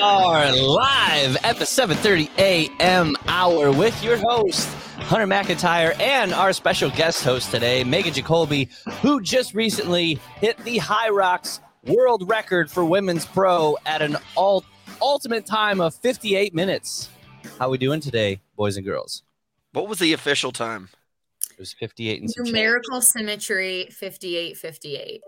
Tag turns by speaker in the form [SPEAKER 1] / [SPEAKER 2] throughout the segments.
[SPEAKER 1] are live at the 7:30 a.m. hour with your host Hunter McIntyre and our special guest host today, Megan Jacoby, who just recently hit the Hyrox world record for women's pro at an all ultimate time of 58 minutes. How are we doing today, boys and girls?
[SPEAKER 2] What was the official time?
[SPEAKER 1] It was 58 and.
[SPEAKER 3] Numerical symmetry 58 58.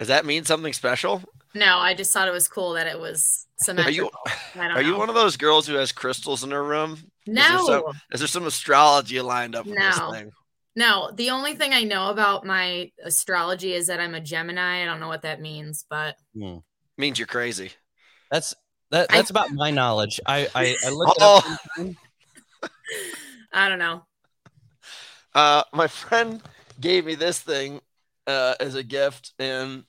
[SPEAKER 2] Does that mean something special?
[SPEAKER 3] No, I just thought it was cool that it was
[SPEAKER 2] Are you
[SPEAKER 3] I don't
[SPEAKER 2] are you one of those girls who has crystals in her room? Is there
[SPEAKER 3] No.
[SPEAKER 2] some, is there some astrology lined up with
[SPEAKER 3] No.
[SPEAKER 2] this thing?
[SPEAKER 3] No, the only thing I know about my astrology is that I'm a Gemini. I don't know what that means, but
[SPEAKER 1] Hmm.
[SPEAKER 2] Means you're crazy.
[SPEAKER 1] That's that,
[SPEAKER 3] I-
[SPEAKER 1] that's about my knowledge. I I, I looked it up
[SPEAKER 2] Oh.
[SPEAKER 3] I don't know.
[SPEAKER 2] Uh, my friend gave me this thing uh, as a gift, and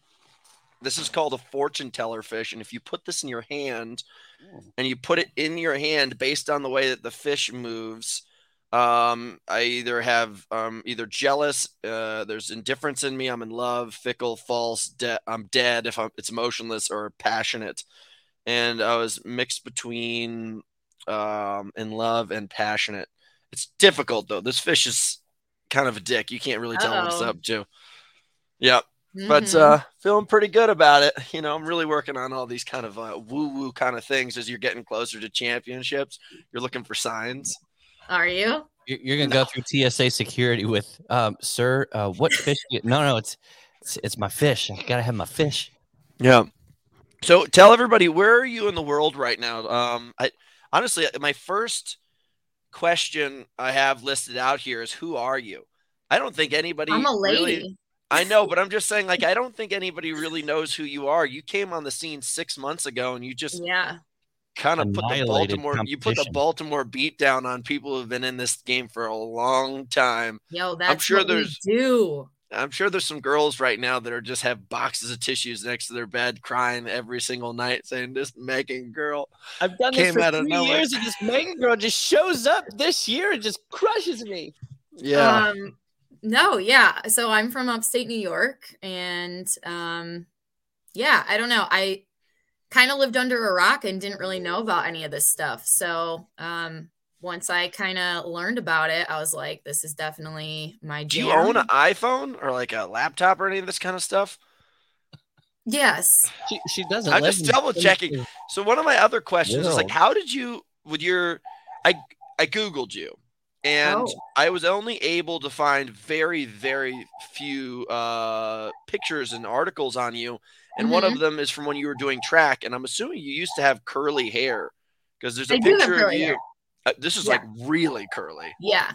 [SPEAKER 2] this is called a fortune teller fish. And if you put this in your hand, and you put it in your hand based on the way that the fish moves, um, I either have um, either jealous, uh, there's indifference in me, I'm in love, fickle, false, de- I'm dead if I'm, it's motionless, or passionate. And I was mixed between um, in love and passionate. It's difficult though. This fish is kind of a dick. You can't really tell what it's up to. Yep. But
[SPEAKER 3] Mhm.
[SPEAKER 2] uh feeling pretty good about it. You know, I'm really working on all these kind of uh, woo-woo kind of things as you're getting closer to championships. You're looking for signs.
[SPEAKER 3] are you?
[SPEAKER 1] You're, you're gonna go through TSA security with, um, sir. Uh, what fish? do you-" No, no, it's, it's it's my fish. I gotta have my fish.
[SPEAKER 2] Yeah. So tell everybody where are you in the world right now? Um I honestly my first question I have listed out here is who are you? I don't think anybody
[SPEAKER 3] I'm a lady.
[SPEAKER 2] really I know, but I'm just saying, like, I don't think anybody really knows who you are. You came on the scene six months ago, and you just
[SPEAKER 3] Yeah.
[SPEAKER 2] kind of put the Baltimore, you put the. Baltimore beat down on people who've been in this game for a long time.
[SPEAKER 3] Yo, that's
[SPEAKER 2] sure
[SPEAKER 3] what we
[SPEAKER 2] there's-
[SPEAKER 3] do.
[SPEAKER 2] I'm sure there's some girls right now that are just have boxes of tissues next to their bed, crying every single night, saying, "This Megan girl."
[SPEAKER 1] I've done
[SPEAKER 2] Came
[SPEAKER 1] this for
[SPEAKER 2] out of
[SPEAKER 1] three
[SPEAKER 2] nowhere.
[SPEAKER 1] years, and this Megan girl just shows up this year and just crushes me.
[SPEAKER 2] Yeah,
[SPEAKER 3] Um no, yeah. So I'm from upstate New York and um yeah, I don't know. I kind of lived under a rock and didn't really know about any of this stuff. So um once I kind of learned about it, I was like, this is definitely my
[SPEAKER 2] do you own an iPhone or like a laptop or any of this kind of stuff?
[SPEAKER 3] Yes.
[SPEAKER 1] She, she doesn't.
[SPEAKER 2] I'm just double checking. So one of my other questions is like, how did you with your? I I googled you, and
[SPEAKER 3] Oh.
[SPEAKER 2] I was only able to find very very few uh, pictures and articles on you, and one
[SPEAKER 3] Mm-hmm.
[SPEAKER 2] of them is from when you were doing track, and I'm assuming you used to have curly hair because there's a
[SPEAKER 3] I
[SPEAKER 2] picture of you. Uh, this is
[SPEAKER 3] Yeah.
[SPEAKER 2] like really curly.
[SPEAKER 3] Yeah.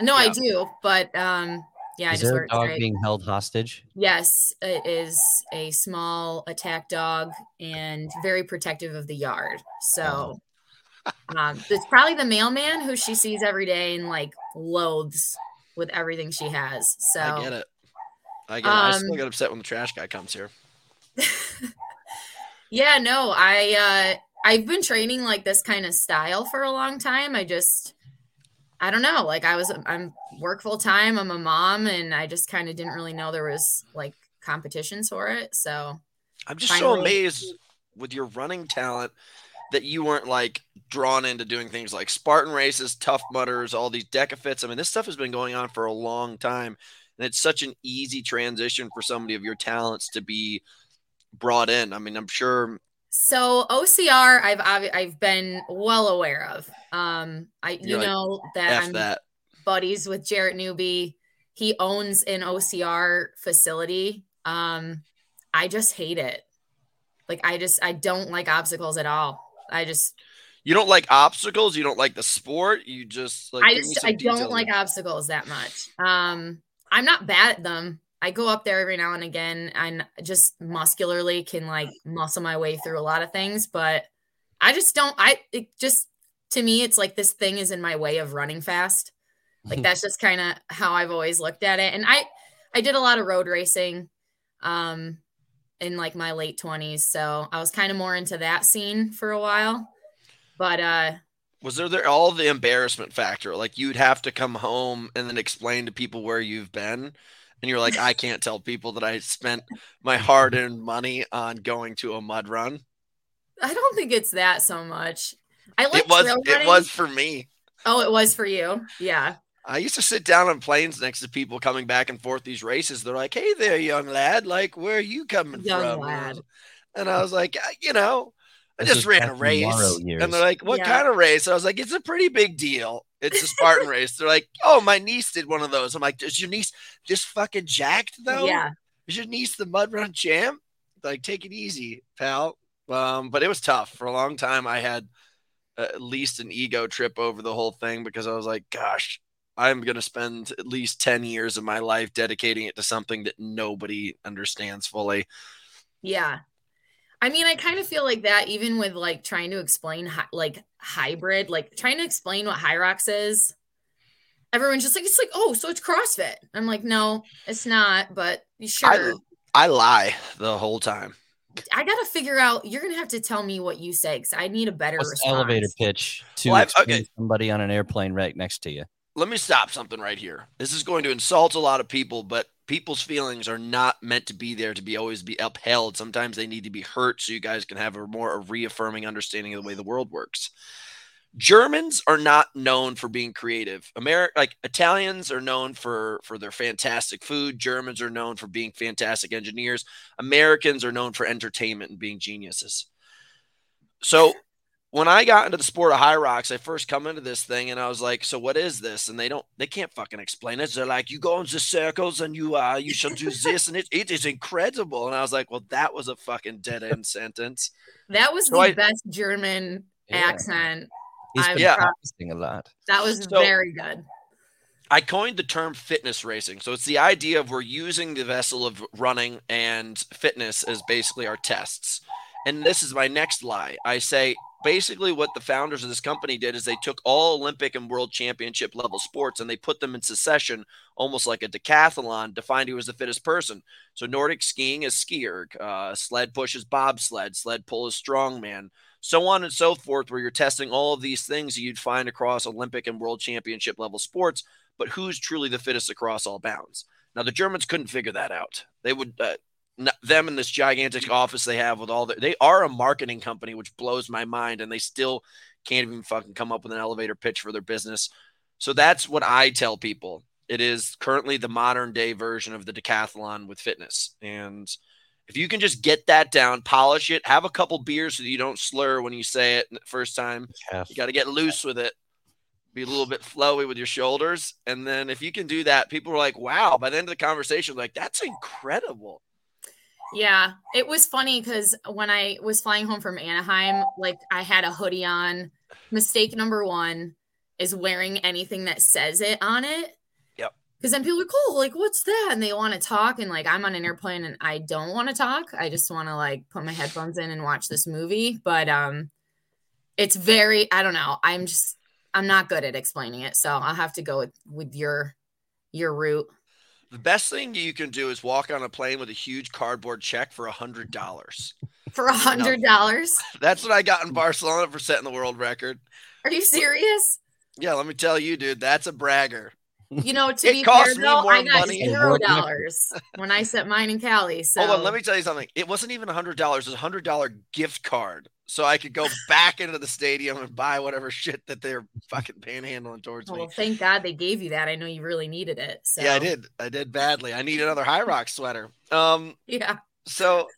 [SPEAKER 3] No, I do, but um yeah, I
[SPEAKER 1] Is
[SPEAKER 3] just
[SPEAKER 1] there a dog being held hostage?
[SPEAKER 3] Yes, it is a small attack dog and very protective of the yard. So um, it's probably the mailman who she sees every day and like loathes with everything she has. So
[SPEAKER 2] I get it. I get it. I still
[SPEAKER 3] Um,
[SPEAKER 2] get upset when the trash guy comes here.
[SPEAKER 3] yeah, no, I uh I've been training like this kind of style for a long time. I just I don't know, like I was I'm work full time, I'm a mom and I just kind of didn't really know there was like competitions for it. So
[SPEAKER 2] I'm just so amazed with your running talent that you weren't like drawn into doing things like Spartan races, Tough Mudders, all these DEKA FITs. I mean, this stuff has been going on for a long time, and it's such an easy transition for somebody of your talents to be brought in. I mean, I'm sure.
[SPEAKER 3] So OCR, I've I've, been well aware of. Um, I you
[SPEAKER 2] You're like,
[SPEAKER 3] know that
[SPEAKER 2] F
[SPEAKER 3] I'm
[SPEAKER 2] that.
[SPEAKER 3] buddies with Jarrett Newby. He owns an OCR facility. Um, I just hate it. Like I just I don't like obstacles at all. I just
[SPEAKER 2] You don't like obstacles. You don't like the sport. You just like.
[SPEAKER 3] I just I don't like obstacles that much. Um, I'm not bad at them. I go up there every now and again and just muscularly can like muscle my way through a lot of things, but I just don't I it just to me it's like this thing is in my way of running fast. Like that's just kind of how I've always looked at it. And I I did a lot of road racing um in like my late 20s, so I was kind of more into that scene for a while. But uh
[SPEAKER 2] Was there there all the embarrassment factor? Like you'd have to come home and then explain to people where you've been, and you're like, I can't tell people that I spent my hard-earned money on going to a mud run.
[SPEAKER 3] I don't think it's that so much. I like
[SPEAKER 2] it was it was for me.
[SPEAKER 3] Oh, it was for you. Yeah.
[SPEAKER 2] I used to sit down on planes next to people coming back and forth these races. They're like, "Hey there, young lad. Like, where are you coming
[SPEAKER 3] Young
[SPEAKER 2] from?"
[SPEAKER 3] lad.
[SPEAKER 2] And I was like, "Uh, "You know, I
[SPEAKER 1] This
[SPEAKER 2] just ran a race." And they're like, "What
[SPEAKER 3] Yeah.
[SPEAKER 2] kind of race?" I was like, "It's a pretty big deal. It's a Spartan race." They're like, "Oh, my niece did one of those." I'm like, "Is your niece just fucking jacked though?
[SPEAKER 3] Yeah.
[SPEAKER 2] Is your niece the mud run champ? Like, take it easy, pal." Um, but it was tough for a long time. I had at least an ego trip over the whole thing because I was like, "Gosh." I'm going to spend at least 10 years of my life dedicating it to something that nobody understands fully.
[SPEAKER 3] Yeah. I mean, I kind of feel like that even with like trying to explain hy- like hybrid, like trying to explain what Hyrox is. Everyone's just like, it's like, oh, so it's CrossFit. I'm like, no, it's not, but you sure.
[SPEAKER 2] I lie the whole time.
[SPEAKER 3] I, got to figure out, you're going to have to tell me what you say because I need a better
[SPEAKER 1] What's
[SPEAKER 3] response.
[SPEAKER 1] elevator pitch to
[SPEAKER 2] Well,
[SPEAKER 1] explain
[SPEAKER 2] okay.
[SPEAKER 1] somebody on an airplane right next to you?
[SPEAKER 2] Let me stop something right here. This is going to insult a lot of people, but people's feelings are not meant to be there to be always be upheld. Sometimes they need to be hurt so you guys can have a more a reaffirming understanding of the way the world works. Germans are not known for being creative. America like Italians are known for for their fantastic food. Germans are known for being fantastic engineers. Americans are known for entertainment and being geniuses. So when I got into the sport of Hyrox, I first come into this thing and I was like, so what is this? And they don't, they can't fucking explain it. They're like, you go in the circles and you, uh, you shall do this. And it, it is incredible. And I was like, well, that was a fucking dead end sentence.
[SPEAKER 3] That was
[SPEAKER 2] So
[SPEAKER 3] the
[SPEAKER 2] I-
[SPEAKER 3] best German
[SPEAKER 1] Yeah.
[SPEAKER 3] accent.
[SPEAKER 1] He's
[SPEAKER 3] I'm
[SPEAKER 1] been
[SPEAKER 2] Yeah.
[SPEAKER 1] practicing a lot.
[SPEAKER 3] That was
[SPEAKER 2] So-
[SPEAKER 3] very good.
[SPEAKER 2] I coined the term fitness racing. So it's the idea of we're using the vessel of running and fitness as basically our tests. And this is my next lie. I say basically what the founders of this company did is they took all Olympic and world championship level sports and they put them in succession, almost like a decathlon, to find who was the fittest person. So Nordic skiing is skier, uh, sled push is bobsled, sled pull is strongman, so on and so forth, where you're testing all of these things you'd find across Olympic and world championship level sports but who's truly the fittest across all bounds? Now the Germans couldn't figure that out. They would uh, them in this gigantic office they have with all the they are a marketing company, which blows my mind, and they still can't even fucking come up with an elevator pitch for their business. So that's what I tell people. It is currently the modern day version of the decathlon with fitness, and if you can just get that down, polish it, have a couple beers so you don't slur when you say it the first time. You got to get loose with it. Be a little bit flowy with your shoulders. And then if you can do that, people are like, wow, by the end of the conversation, like, that's incredible.
[SPEAKER 3] Yeah, it was funny because when I was flying home from Anaheim, like I had a hoodie on. Mistake number one is wearing anything that says it on it.
[SPEAKER 2] Yep.
[SPEAKER 3] Because then people are oh, like what's that? And they want to talk. And like I'm on an airplane and I don't want to talk. I just want to like put my headphones in and watch this movie. But um it's very, I don't know. I'm just I'm not good at explaining it. So I'll have to go with with your your route.
[SPEAKER 2] The best thing you can do is walk on a plane with a huge cardboard check for a hundred dollars.
[SPEAKER 3] For a hundred dollars.
[SPEAKER 2] That's what I got in Barcelona for setting the world record.
[SPEAKER 3] Are you serious?
[SPEAKER 2] Yeah, let me tell you, dude, that's a bragger.
[SPEAKER 3] You know, to
[SPEAKER 2] It
[SPEAKER 3] be fair, though, I got zero dollars when I set mine in Cali. So
[SPEAKER 2] Hold on, let me tell you something. It wasn't even a hundred dollars; it was a hundred dollar gift card, so I could go back into the stadium and buy whatever shit that they're fucking panhandling towards
[SPEAKER 3] Oh,
[SPEAKER 2] me.
[SPEAKER 3] well, thank God they gave you that. I know you really needed it. So
[SPEAKER 2] Yeah, I did. I did badly. I need another High Rock sweater. Um,
[SPEAKER 3] Yeah.
[SPEAKER 2] so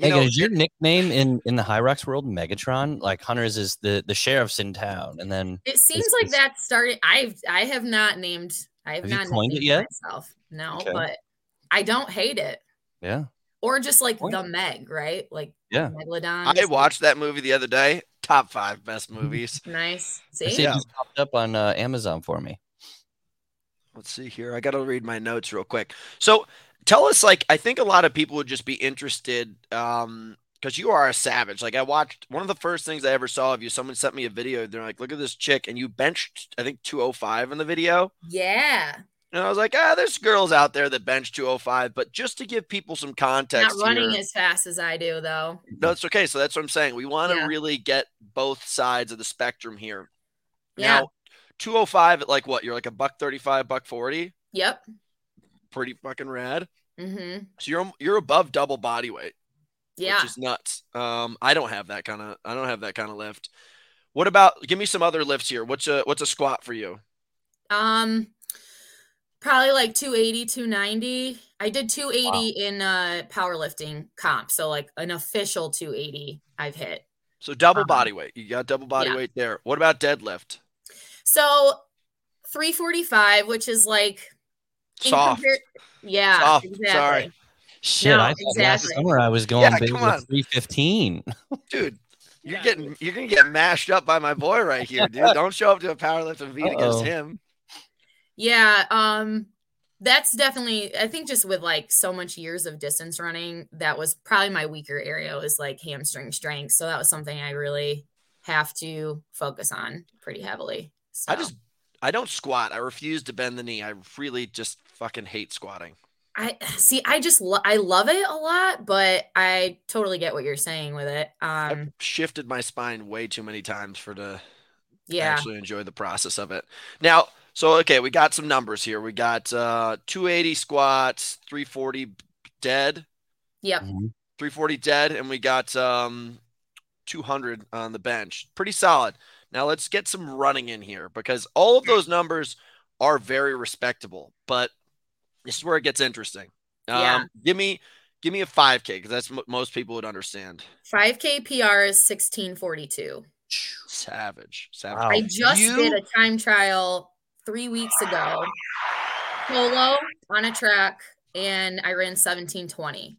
[SPEAKER 2] you
[SPEAKER 1] Megan,
[SPEAKER 2] know,
[SPEAKER 1] is your nickname in in the Hyrox world Megatron? Like Hunter's is the the sheriff's in town, and then
[SPEAKER 3] It seems
[SPEAKER 1] Is-
[SPEAKER 3] like
[SPEAKER 1] is-
[SPEAKER 3] that started. I've I have not named I have,
[SPEAKER 1] Have
[SPEAKER 3] not
[SPEAKER 1] coined it
[SPEAKER 3] named
[SPEAKER 1] yet?
[SPEAKER 3] myself. No,
[SPEAKER 1] Okay.
[SPEAKER 3] but I don't hate it.
[SPEAKER 1] yeah,
[SPEAKER 3] Or just like
[SPEAKER 1] Coin
[SPEAKER 3] the Meg, right? Like
[SPEAKER 1] Yeah.
[SPEAKER 3] Megalodon.
[SPEAKER 2] I watched that movie the other day. Top five best movies.
[SPEAKER 3] nice. See?
[SPEAKER 1] see
[SPEAKER 2] Yeah.
[SPEAKER 1] it just popped up on uh, Amazon for me.
[SPEAKER 2] Let's see here. I got to read my notes real quick. So tell us, like, I think a lot of people would just be interested, um, because you are a savage. Like, I watched one of the first things I ever saw of you. Someone sent me a video. They're like, "Look at this chick," and you benched, I think, 205 in the video.
[SPEAKER 3] Yeah.
[SPEAKER 2] And I was like, ah, there's girls out there that bench 205, but just to give people some context,
[SPEAKER 3] Not running
[SPEAKER 2] here,
[SPEAKER 3] as fast as I do though.
[SPEAKER 2] no, it's okay. So that's what I'm saying. We want to
[SPEAKER 3] Yeah.
[SPEAKER 2] really get both sides of the spectrum here.
[SPEAKER 3] Yeah.
[SPEAKER 2] Now, 205 at like what? You're like a buck 35, buck 40.
[SPEAKER 3] Yep.
[SPEAKER 2] Pretty fucking rad.
[SPEAKER 3] Mm-hmm.
[SPEAKER 2] So you're you're above double body weight.
[SPEAKER 3] Yeah.
[SPEAKER 2] which is nuts. Um, I don't have that kind of I don't have that kind of lift. What about give me some other lifts here? What's a what's a squat for you?
[SPEAKER 3] Um, probably like 280, 290. I did 280 in uh powerlifting comp, so like an official 280 I've hit.
[SPEAKER 2] So double
[SPEAKER 3] Um,
[SPEAKER 2] body weight. You got double body
[SPEAKER 3] yeah.
[SPEAKER 2] weight there. What about deadlift?
[SPEAKER 3] So 345, which is like
[SPEAKER 2] Soft.
[SPEAKER 3] compar- yeah,
[SPEAKER 2] Soft,
[SPEAKER 3] exactly.
[SPEAKER 2] sorry.
[SPEAKER 1] Shit,
[SPEAKER 3] No,
[SPEAKER 1] I thought last summer I was going
[SPEAKER 2] Yeah,
[SPEAKER 1] big
[SPEAKER 2] come
[SPEAKER 1] with
[SPEAKER 2] on.
[SPEAKER 1] 315.
[SPEAKER 2] Dude, you're getting you're gonna get mashed up by my boy right here, dude. Don't show up to a powerlifting meet against him.
[SPEAKER 3] Yeah, um that's definitely I think just with like so much years of distance running, that was probably my weaker area was like hamstring strength. So that was something I really have to focus on pretty heavily. So
[SPEAKER 2] I just I don't squat. I refuse to bend the knee. I really just fucking hate squatting.
[SPEAKER 3] I see I just lo- I love it a lot, but I totally get what you're saying with it.
[SPEAKER 2] I've
[SPEAKER 3] Um
[SPEAKER 2] shifted my spine way too many times for to
[SPEAKER 3] yeah.
[SPEAKER 2] actually enjoy the process of it. Now, so okay, we got some numbers here. We got uh 280 squats, 340 dead,
[SPEAKER 3] Yep.
[SPEAKER 1] Mhm.
[SPEAKER 2] 340 dead, and we got um 200 on the bench. Pretty solid. Now let's get some running in here because all of those numbers are very respectable, but this is where it gets interesting. Um,
[SPEAKER 3] Yeah.
[SPEAKER 2] Give me give me a 5K because that's what most people would understand.
[SPEAKER 3] 5k PR is 1642.
[SPEAKER 2] Savage, savage.
[SPEAKER 1] Wow.
[SPEAKER 3] I just
[SPEAKER 2] You-
[SPEAKER 3] did a time trial three weeks ago, solo on a track, and I ran 1720.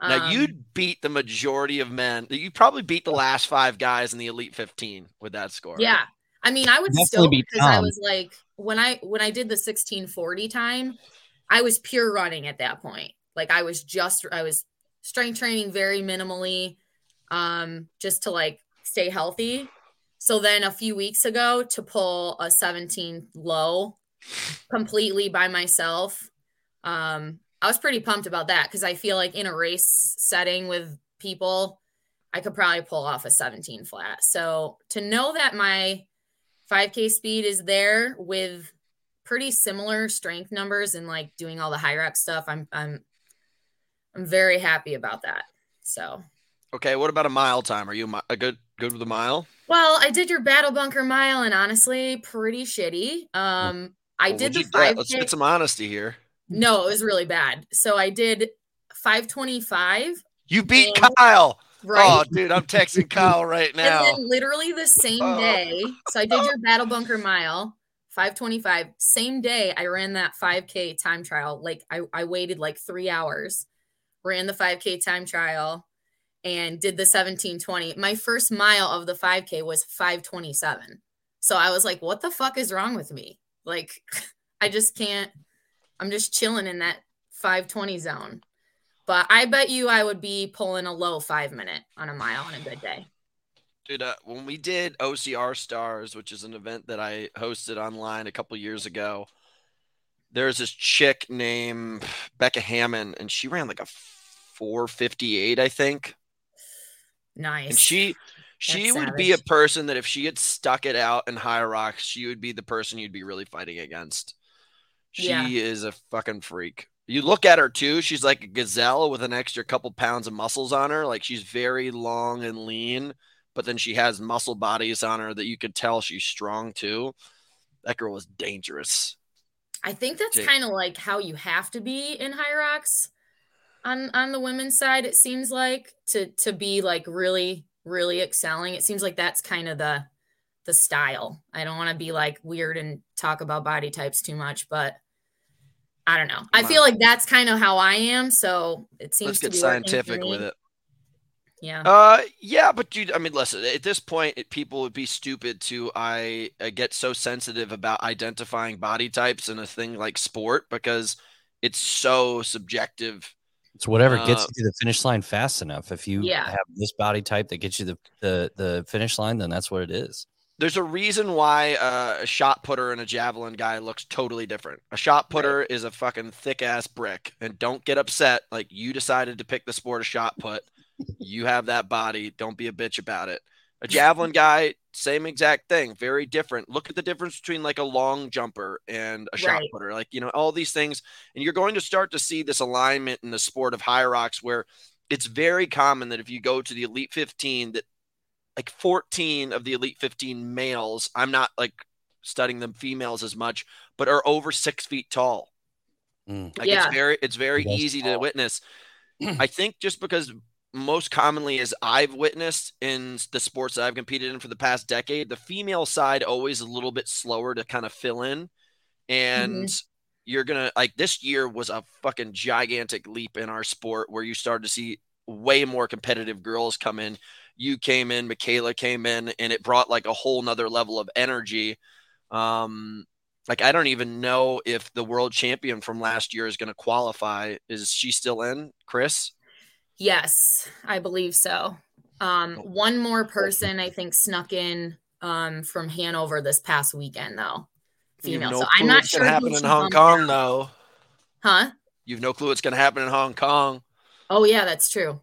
[SPEAKER 2] Now
[SPEAKER 3] Um,
[SPEAKER 2] you'd beat the majority of men. You probably beat the last five guys in the elite 15 with that score.
[SPEAKER 3] yeah. I mean, I was still because I was like when I when I did the 1640 time, I was pure running at that point. Like I was just I was strength training very minimally, um, just to like stay healthy. So then a few weeks ago to pull a 17 low completely by myself. Um, I was pretty pumped about that because I feel like in a race setting with people, I could probably pull off a 17 flat. So to know that my 5K speed is there with pretty similar strength numbers and like doing all the high rep stuff, I'm I'm I'm very happy about that. So
[SPEAKER 2] Okay. What about a mile time? Are you a good good with a mile?
[SPEAKER 3] well, I did your battle bunker mile and honestly, pretty shitty. Um, I
[SPEAKER 2] Well,
[SPEAKER 3] did the 5K.
[SPEAKER 2] Let's get some honesty here.
[SPEAKER 3] No, it was really bad. So I did 525,
[SPEAKER 2] You beat
[SPEAKER 3] And-
[SPEAKER 2] Kyle.
[SPEAKER 3] right?
[SPEAKER 2] Oh, dude, I'm texting Kyle right now.
[SPEAKER 3] And then literally the same
[SPEAKER 2] Oh.
[SPEAKER 3] day. So I did your battle bunker mile, 525. Same day I ran that 5K time trial. Like I, I waited like three hours, ran the 5K time trial, and did the 1720. My first mile of the 5K was 527. So I was like, what the fuck is wrong with me? Like, I just can't, I'm just chilling in that 520 zone. But I bet you I would be pulling a low five minute on a mile on a good day.
[SPEAKER 2] Dude, uh, when we did OCR Stars, which is an event that I hosted online a couple years ago, there's this chick named Becca Hammond, and she ran like a 458, I think.
[SPEAKER 3] Nice.
[SPEAKER 2] And she she
[SPEAKER 3] That's
[SPEAKER 2] would be a person that if she had stuck it out in Hyrox, she would be the person you'd be really fighting against. She
[SPEAKER 3] Yeah.
[SPEAKER 2] is a fucking freak. You look at her too, she's like a gazelle with an extra couple pounds of muscles on her. Like she's very long and lean, but then she has muscle bodies on her that you could tell she's strong too. That girl was dangerous.
[SPEAKER 3] I think that's kind of like how you have to be in Hyrox on on the women's side. It seems like to to be like really really excelling. It seems like that's kind of the the style. I don't want to be like weird and talk about body types too much, but I don't know. I feel like that's kind of how I am. So it seems
[SPEAKER 2] Let's
[SPEAKER 3] to
[SPEAKER 2] get
[SPEAKER 3] be
[SPEAKER 2] scientific with it.
[SPEAKER 3] Yeah.
[SPEAKER 2] Uh, yeah, but dude, I mean, listen. At this point, it, people would be stupid to I uh, get so sensitive about identifying body types in a thing like sport because it's so subjective.
[SPEAKER 1] It's whatever gets
[SPEAKER 2] Uh,
[SPEAKER 1] you to the finish line fast enough. If you
[SPEAKER 3] Yeah.
[SPEAKER 1] have this body type that gets you the, the the finish line, then that's what it is.
[SPEAKER 2] There's a reason why uh, a shot putter and a javelin guy looks totally different. A shot putter is a fucking thick ass brick, and don't get upset. Like you decided to pick the sport of shot put, you have that body. Don't be a bitch about it. A javelin guy, same exact thing, very different. Look at the difference between like a long jumper and a shot putter. Like, you know, all these things. And you're going to start to see this alignment in the sport of Hyrox where it's very common that if you go to the Elite 15, that like 14 of the Elite 15 males, I'm not like studying them females as much, but are over six feet tall.
[SPEAKER 1] Mm.
[SPEAKER 2] Like
[SPEAKER 3] Yeah.
[SPEAKER 2] it's very it's very
[SPEAKER 1] That's
[SPEAKER 2] easy to witness. I think just because most commonly as I've witnessed in the sports that I've competed in for the past decade, the female side always a little bit slower to kind of fill in. And you're gonna like this year was a fucking gigantic leap in our sport where you started to see way more competitive girls come in. You came in, Michaela came in, and it brought like a whole nother level of energy. Um, like I don't even know if the world champion from last year is going to qualify. Is she still in, Chris?
[SPEAKER 3] Yes, I believe so. Um, one more person I think snuck in um, from Hanover this past weekend, though. Female.
[SPEAKER 2] no
[SPEAKER 3] so I'm not sure
[SPEAKER 2] happen in Hong Kong,
[SPEAKER 3] out.
[SPEAKER 2] though.
[SPEAKER 3] Huh?
[SPEAKER 2] You've no clue what's going to happen in Hong Kong.
[SPEAKER 3] Oh yeah, that's true.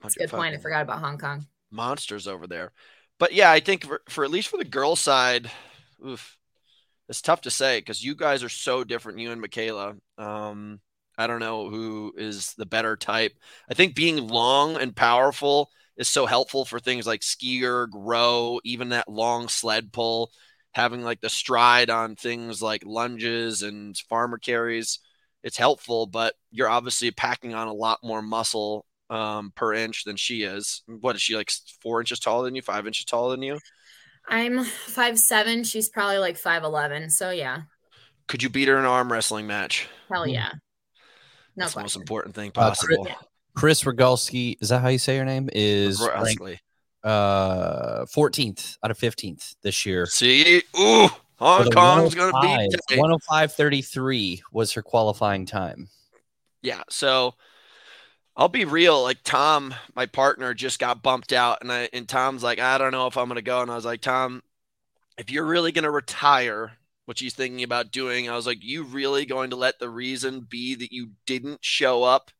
[SPEAKER 3] That's a good point. I forgot about Hong Kong.
[SPEAKER 2] monsters over there. But yeah, I think for, for at least for the girl side, oof, it's tough to say because you guys are so different, you and Michaela. Um, I don't know who is the better type. I think being long and powerful is so helpful for things like skier, row, even that long sled pull, having like the stride on things like lunges and farmer carries. It's helpful, but you're obviously packing on a lot more muscle um, per inch than she is. What is she like four inches taller than you, five inches taller than you?
[SPEAKER 3] I'm five seven. She's probably like five eleven. So yeah,
[SPEAKER 2] Could you beat her in an arm wrestling match?
[SPEAKER 3] hell yeah. No
[SPEAKER 2] That's the most important thing
[SPEAKER 1] Uh,
[SPEAKER 2] possible.
[SPEAKER 3] Chris-
[SPEAKER 1] Chris Rogalski, is that how you say your name? Is ranked uh 14th out of 15th this year.
[SPEAKER 2] See, ooh, Hong Kong's gonna
[SPEAKER 1] 105
[SPEAKER 2] beat.
[SPEAKER 1] 105.33 was her qualifying time.
[SPEAKER 2] Yeah, so I'll be real. Like Tom, my partner, just got bumped out, and I and Tom's like, I don't know if I'm gonna go. And I was like, Tom, if you're really gonna retire, what she's thinking about doing, I was like, you really going to let the reason be that you didn't show up,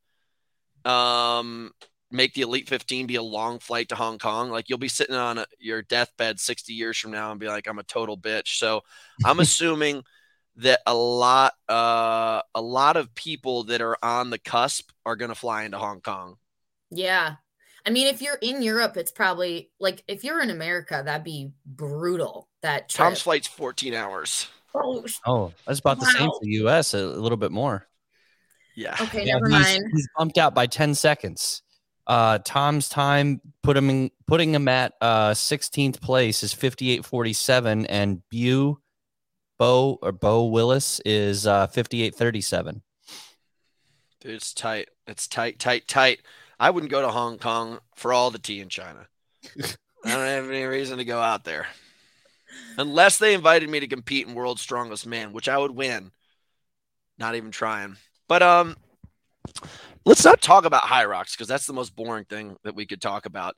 [SPEAKER 2] um, make the Elite 15 be a long flight to Hong Kong? Like you'll be sitting on a, your deathbed 60 years from now and be like, I'm a total bitch. So I'm assuming that a lot uh a lot of people that are on the cusp are going to fly into Hong Kong.
[SPEAKER 3] Yeah. I mean, if you're in Europe, it's probably like if you're in America, that'd be brutal. That trip.
[SPEAKER 2] Tom's flight's 14 hours.
[SPEAKER 3] Oh,
[SPEAKER 1] Oh, that's about the same for the US, a, a little bit more.
[SPEAKER 2] Yeah.
[SPEAKER 3] okay,
[SPEAKER 1] Yeah,
[SPEAKER 3] never
[SPEAKER 1] he's,
[SPEAKER 3] mind.
[SPEAKER 1] he's bumped out by 10 seconds. Uh, Tom's time put him in, putting him at uh 16th place is 58.47 and Bew Bo or Bo Willis is uh 58.37.
[SPEAKER 2] Dude, it's tight. It's tight, tight, tight. I wouldn't go to Hong Kong for all the tea in China. I don't have any reason to go out there. Unless they invited me to compete in World's Strongest Man, which I would win. Not even trying. But um let's not talk about Hyrox because that's the most boring thing that we could talk about.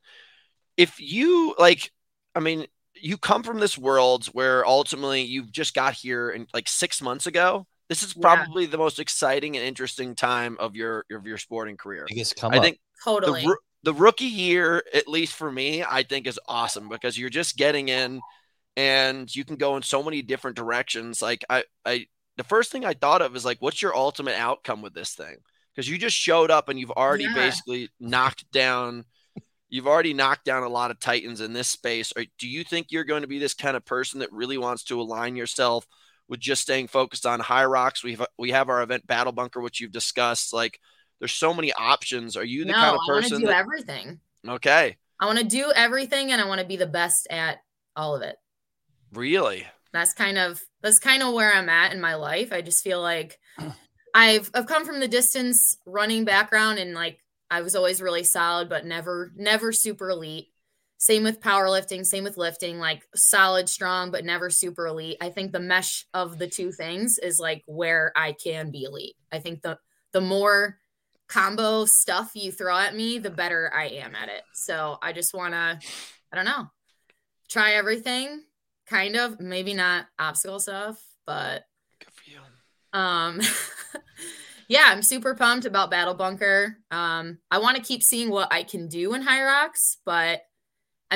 [SPEAKER 2] If you like, I mean, you come from this world where ultimately you've just got here and like six months ago. This is
[SPEAKER 3] Yeah.
[SPEAKER 2] probably the most exciting and interesting time of your of your sporting career.
[SPEAKER 1] Biggest come
[SPEAKER 2] I
[SPEAKER 1] up.
[SPEAKER 2] think
[SPEAKER 3] Totally.
[SPEAKER 2] the, the rookie year, at least for me, I think is awesome because you're just getting in and you can go in so many different directions. Like I, I, the first thing I thought of is like, what's your ultimate outcome with this thing? Because you just showed up and you've already
[SPEAKER 3] Yeah.
[SPEAKER 2] basically knocked down, you've already knocked down a lot of titans in this space. Or do you think you're going to be this kind of person that really wants to align yourself with just staying focused on Hyrox? We've we have our event battle bunker, which you've discussed. Like, there's so many options. Are you the
[SPEAKER 3] no,
[SPEAKER 2] kind of person?
[SPEAKER 3] I want to do
[SPEAKER 2] that
[SPEAKER 3] everything.
[SPEAKER 2] Okay.
[SPEAKER 3] I want to do everything, and I want to be the best at all of it.
[SPEAKER 2] Really?
[SPEAKER 3] that's kind of that's kind of where I'm at in my life. I just feel like I've I've come from the distance running background and like I was always really solid but never never super elite. Same with powerlifting, same with lifting, like solid, strong but never super elite. I think the mesh of the two things is like where I can be elite. I think the the more combo stuff you throw at me, the better I am at it. So I just want to I don't know. Try everything kind of maybe not obstacle stuff but
[SPEAKER 2] Good for you.
[SPEAKER 3] um yeah i'm super pumped about battle bunker um i want to keep seeing what i can do in Hyrox but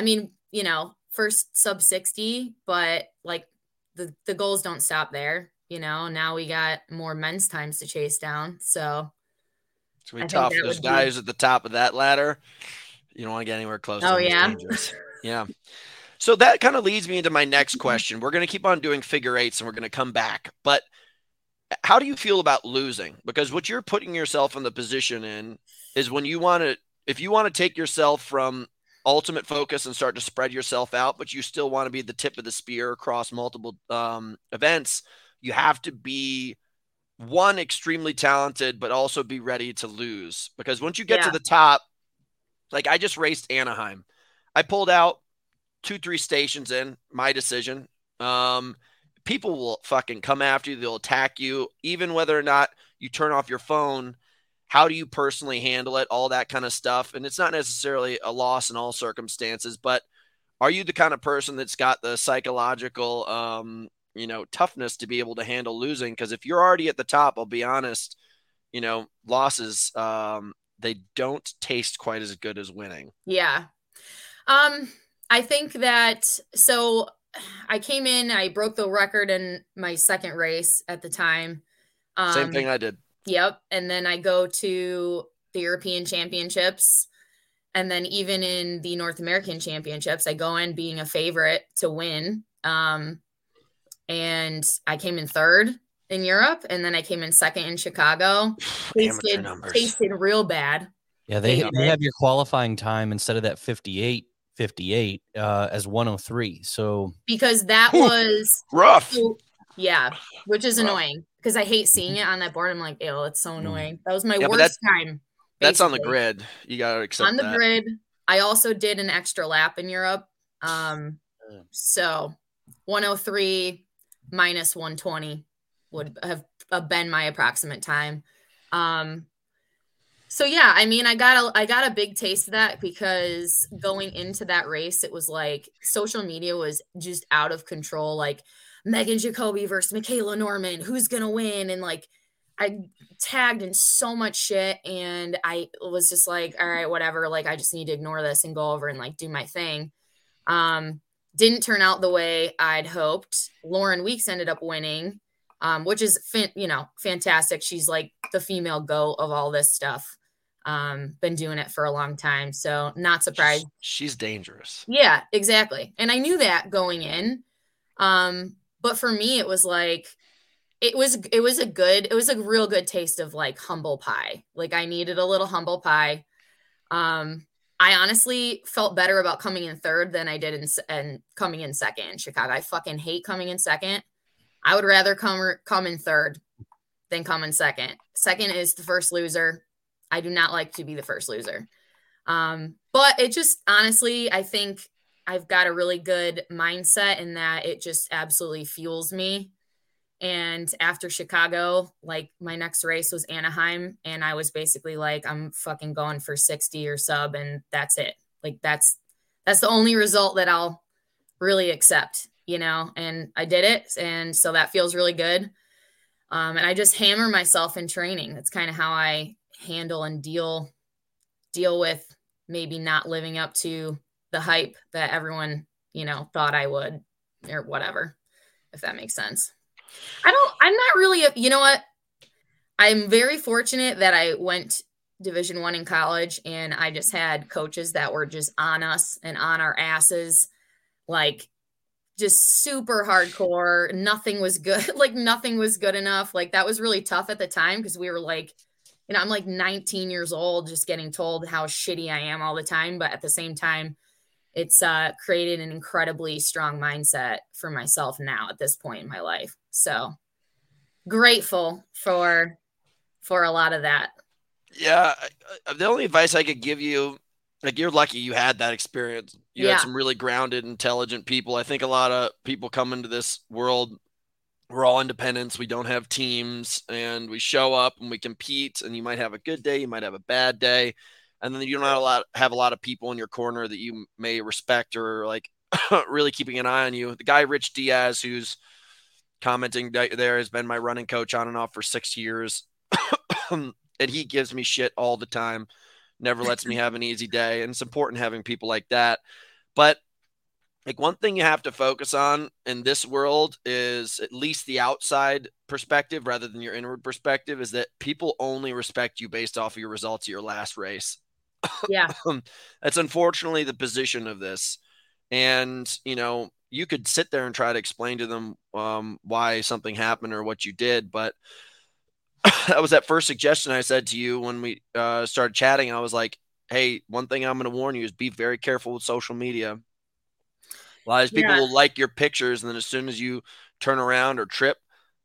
[SPEAKER 3] i mean you know first sub 60 but like the the goals don't stop there you know now we got more men's times to chase down so
[SPEAKER 2] It's gonna be tough. Those guys be... at the top of that ladder, you don't want to get anywhere close.
[SPEAKER 3] Oh yeah,
[SPEAKER 2] yeah. So that kind of leads me into my next question. We're going to keep on doing figure eights and we're going to come back. But uh, how do you feel about losing? Because what you're putting yourself in the position in is when you want to, if you want to take yourself from ultimate focus and start to spread yourself out, but you still want to be the tip of the spear across multiple um, events, you have to be one extremely talented, but also be ready to lose. Because once you get yeah. to the top, like I just raced Anaheim, I pulled out two, three stations in, my decision. Um, people will fucking come after you, they'll attack you, even whether or not you turn off your phone. How do you personally handle it? All that kind of stuff. And it's not necessarily a loss in all circumstances, but are you the kind of person that's got the psychological um, you know, toughness to be able to handle losing? Because if you're already at the top, I'll be honest, you know, losses um they don't taste quite as good as winning.
[SPEAKER 3] Yeah. Um I think that so I came in, I broke the record in my second race at the time.
[SPEAKER 2] Um, Same thing I did.
[SPEAKER 3] Yep. And then I go to the European Championships. And then even in the North American Championships, I go in being a favorite to win. Um, and I came in third in Europe, and then I came in second in Chicago. tasted, tasted real bad.
[SPEAKER 1] Yeah, they, they have your qualifying time instead of that 58 58 uh, as 103. So
[SPEAKER 3] because that was
[SPEAKER 2] rough.
[SPEAKER 3] So, yeah, which is rough. annoying because I hate seeing it on that board. I'm like, ew, it's so mm. annoying. That was my yeah, worst time. Basically.
[SPEAKER 2] That's on the grid. You gotta accept that.
[SPEAKER 3] on the
[SPEAKER 2] that.
[SPEAKER 3] grid. I also did an extra lap in Europe. Um, mm. so 103 minus 120 would have been my approximate time. Um, so yeah, I mean, I got a I got a big taste of that because going into that race, it was like social media was just out of control. Like Megan Jacoby versus Michaela Norman, who's gonna win? And like I tagged in so much shit, and I was just like, all right, whatever. Like I just need to ignore this and go over and like do my thing. Um, didn't turn out the way I'd hoped. Lauren Weeks ended up winning, um, which is fin- you know fantastic. She's like the female go of all this stuff um been doing it for a long time so not surprised
[SPEAKER 2] she's, she's, dangerous
[SPEAKER 3] yeah exactly and i knew that going in um but for me it was like it was it was a good it was a real good taste of like humble pie. Like i needed a little humble pie. Um i honestly felt better about coming in third than i did in and coming in second in chicago. I fucking hate coming in second. I would rather come come in third than come in second. Second is the first loser. I do not like to be the first loser. Um, but it just honestly, I think I've got a really good mindset in that it just absolutely fuels me. And after Chicago, like my next race was Anaheim, and I was basically like, I'm fucking going for 60 or sub, and that's it. Like that's that's the only result that I'll really accept, you know. And I did it, and so that feels really good. Um, and I just hammer myself in training. That's kind of how I handle and deal deal with maybe not living up to the hype that everyone you know thought i would or whatever if that makes sense. I don't i'm not really a, you know what? I'm very fortunate that i went division one in college and i just had coaches that were just on us and on our asses like just super hardcore. Nothing was good like nothing was good enough. Like that was really tough at the time because we were like you know, I'm like 19 years old, just getting told how shitty I am all the time. But at the same time, it's uh, created an incredibly strong mindset for myself now at this point in my life. So grateful for for a lot of that.
[SPEAKER 2] Yeah, the only advice I could give you, like you're lucky you had that experience. You yeah. had some really grounded, intelligent people. I think a lot of people come into this world we're all independents. We don't have teams, and we show up and we compete. And you might have a good day, you might have a bad day, and then you don't have a lot have a lot of people in your corner that you may respect or like really keeping an eye on you. The guy Rich Diaz, who's commenting there, has been my running coach on and off for six years, and he gives me shit all the time. Never lets me have an easy day, and it's important having people like that. But like one thing you have to focus on in this world is at least the outside perspective rather than your inward perspective is that people only respect you based off of your results of your last race.
[SPEAKER 3] Yeah.
[SPEAKER 2] That's unfortunately the position of this. And, you know, you could sit there and try to explain to them um, why something happened or what you did, but that was that first suggestion I said to you when we uh, started chatting. I was like, hey, one thing I'm going to warn you is be very careful with social media. A lot of people yeah. will like your pictures, and then as soon as you turn around or trip,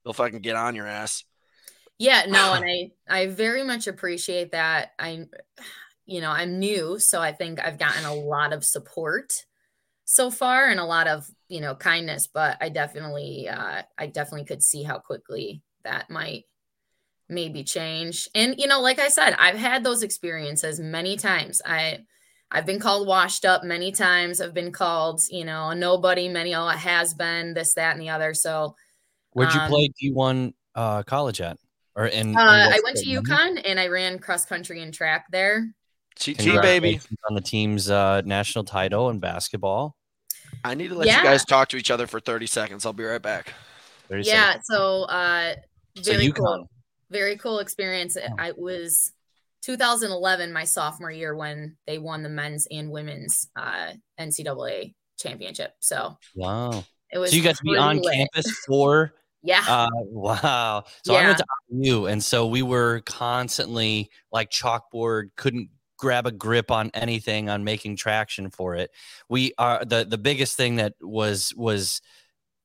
[SPEAKER 2] they'll fucking get on your ass.
[SPEAKER 3] Yeah, no, and I I very much appreciate that. I you know, I'm new, so I think I've gotten a lot of support so far and a lot of, you know, kindness, but I definitely uh I definitely could see how quickly that might maybe change. And you know, like I said, I've had those experiences many times. I I've been called washed up many times. I've been called, you know, a nobody, many oh it has been this, that, and the other. So
[SPEAKER 1] where'd you um, play D1 uh, college at? Or in,
[SPEAKER 3] uh, I went to UConn and I ran cross country and track there.
[SPEAKER 2] TT baby
[SPEAKER 1] on the team's uh, national title in basketball.
[SPEAKER 2] I need to let yeah. you guys talk to each other for 30 seconds. I'll be right back.
[SPEAKER 3] yeah, seconds. so uh very so cool. Very cool experience. Oh. I was 2011, my sophomore year, when they won the men's and women's uh, NCAA championship. So
[SPEAKER 1] wow, it was. So you got to be on lit. campus for.
[SPEAKER 3] Yeah. Uh,
[SPEAKER 1] wow. So yeah. I went to IU, and so we were constantly like chalkboard, couldn't grab a grip on anything on making traction for it. We are the the biggest thing that was was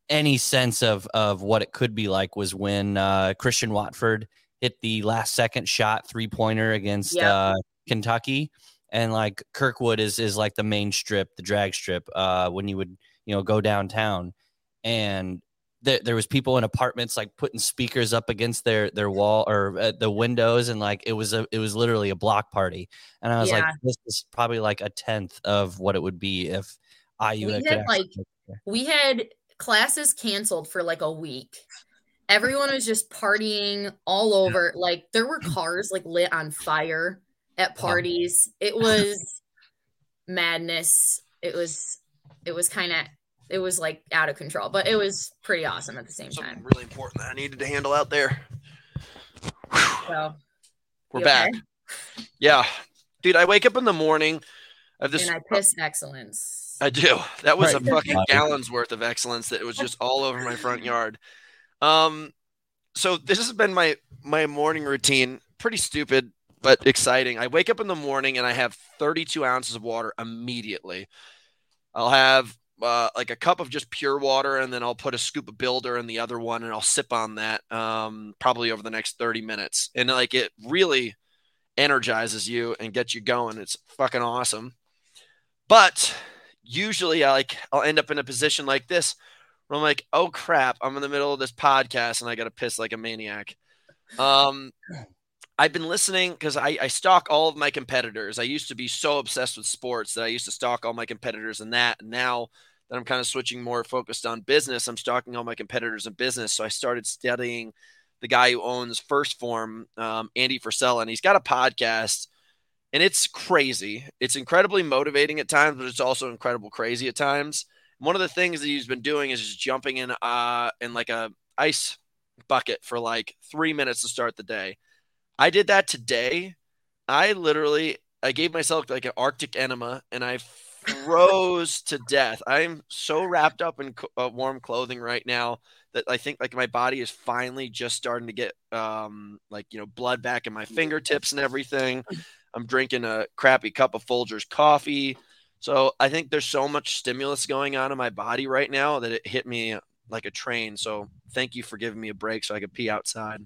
[SPEAKER 1] any sense of of what it could be like was when uh, Christian Watford hit the last second shot three pointer against yep. uh, Kentucky, and like Kirkwood is is like the main strip, the drag strip. Uh, when you would you know go downtown, and th- there was people in apartments like putting speakers up against their their wall or uh, the windows, and like it was a it was literally a block party. And I was yeah. like, this is probably like a tenth of what it would be if i
[SPEAKER 3] we had like we had classes canceled for like a week everyone was just partying all over. Like there were cars like lit on fire at parties. It was madness. It was it was kind of it was like out of control, but it was pretty awesome at the same Something time.
[SPEAKER 2] Really important that I needed to handle out there.
[SPEAKER 3] So
[SPEAKER 2] we're back. Okay? Yeah, dude. I wake up in the morning.
[SPEAKER 3] I have this. And I piss excellence.
[SPEAKER 2] I do. That was right. a fucking gallon's worth of excellence that was just all over my front yard. Um, so this has been my my morning routine. Pretty stupid, but exciting. I wake up in the morning and I have 32 ounces of water immediately. I'll have uh, like a cup of just pure water, and then I'll put a scoop of Builder in the other one, and I'll sip on that um, probably over the next 30 minutes. And like it really energizes you and gets you going. It's fucking awesome. But usually, I like I'll end up in a position like this where I'm like, oh crap, I'm in the middle of this podcast and I got to piss like a maniac. Um, I've been listening because I, I stalk all of my competitors. I used to be so obsessed with sports that I used to stalk all my competitors and that. And now that I'm kind of switching more focused on business, I'm stalking all my competitors in business. So I started studying the guy who owns 1st Form, um, Andy Frisella, and he's got a podcast and it's crazy. It's incredibly motivating at times, but it's also incredible crazy at times one of the things that he's been doing is just jumping in uh in like a ice bucket for like three minutes to start the day. I did that today. I literally I gave myself like an Arctic enema and I froze to death. I'm so wrapped up in uh, warm clothing right now that I think like my body is finally just starting to get um like you know blood back in my fingertips and everything. I'm drinking a crappy cup of Folgers coffee. So I think there's so much stimulus going on in my body right now that it hit me like a train. So thank you for giving me a break so I could pee outside.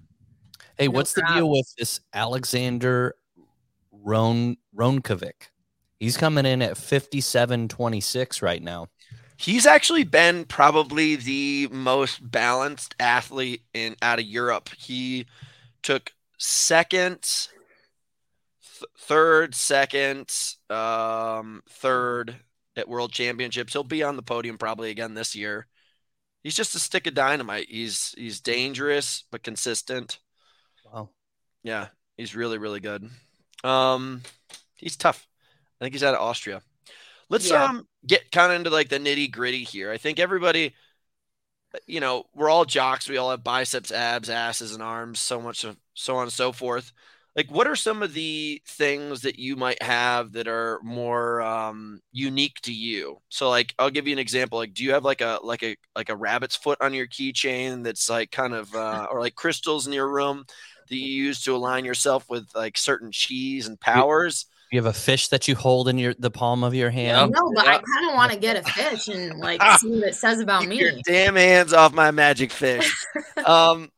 [SPEAKER 1] Hey, no what's problem. the deal with this Alexander Ron Rončević? He's coming in at 57.26 right now.
[SPEAKER 2] He's actually been probably the most balanced athlete in out of Europe. He took second third, second, um, third at World Championships. He'll be on the podium probably again this year. He's just a stick of dynamite. He's he's dangerous but consistent.
[SPEAKER 1] Wow.
[SPEAKER 2] Yeah, he's really really good. Um, he's tough. I think he's out of Austria. Let's yeah. um get kind of into like the nitty gritty here. I think everybody, you know, we're all jocks. We all have biceps, abs, asses, and arms. So much of so on and so forth. Like, what are some of the things that you might have that are more um, unique to you? So, like, I'll give you an example. Like, do you have like a like a like a rabbit's foot on your keychain that's like kind of uh, or like crystals in your room that you use to align yourself with like certain cheese and powers?
[SPEAKER 1] You have a fish that you hold in your the palm of your hand.
[SPEAKER 3] No, but I kind of want to get a fish and like see what it says about
[SPEAKER 2] Keep
[SPEAKER 3] me.
[SPEAKER 2] your damn hands off my magic fish. um,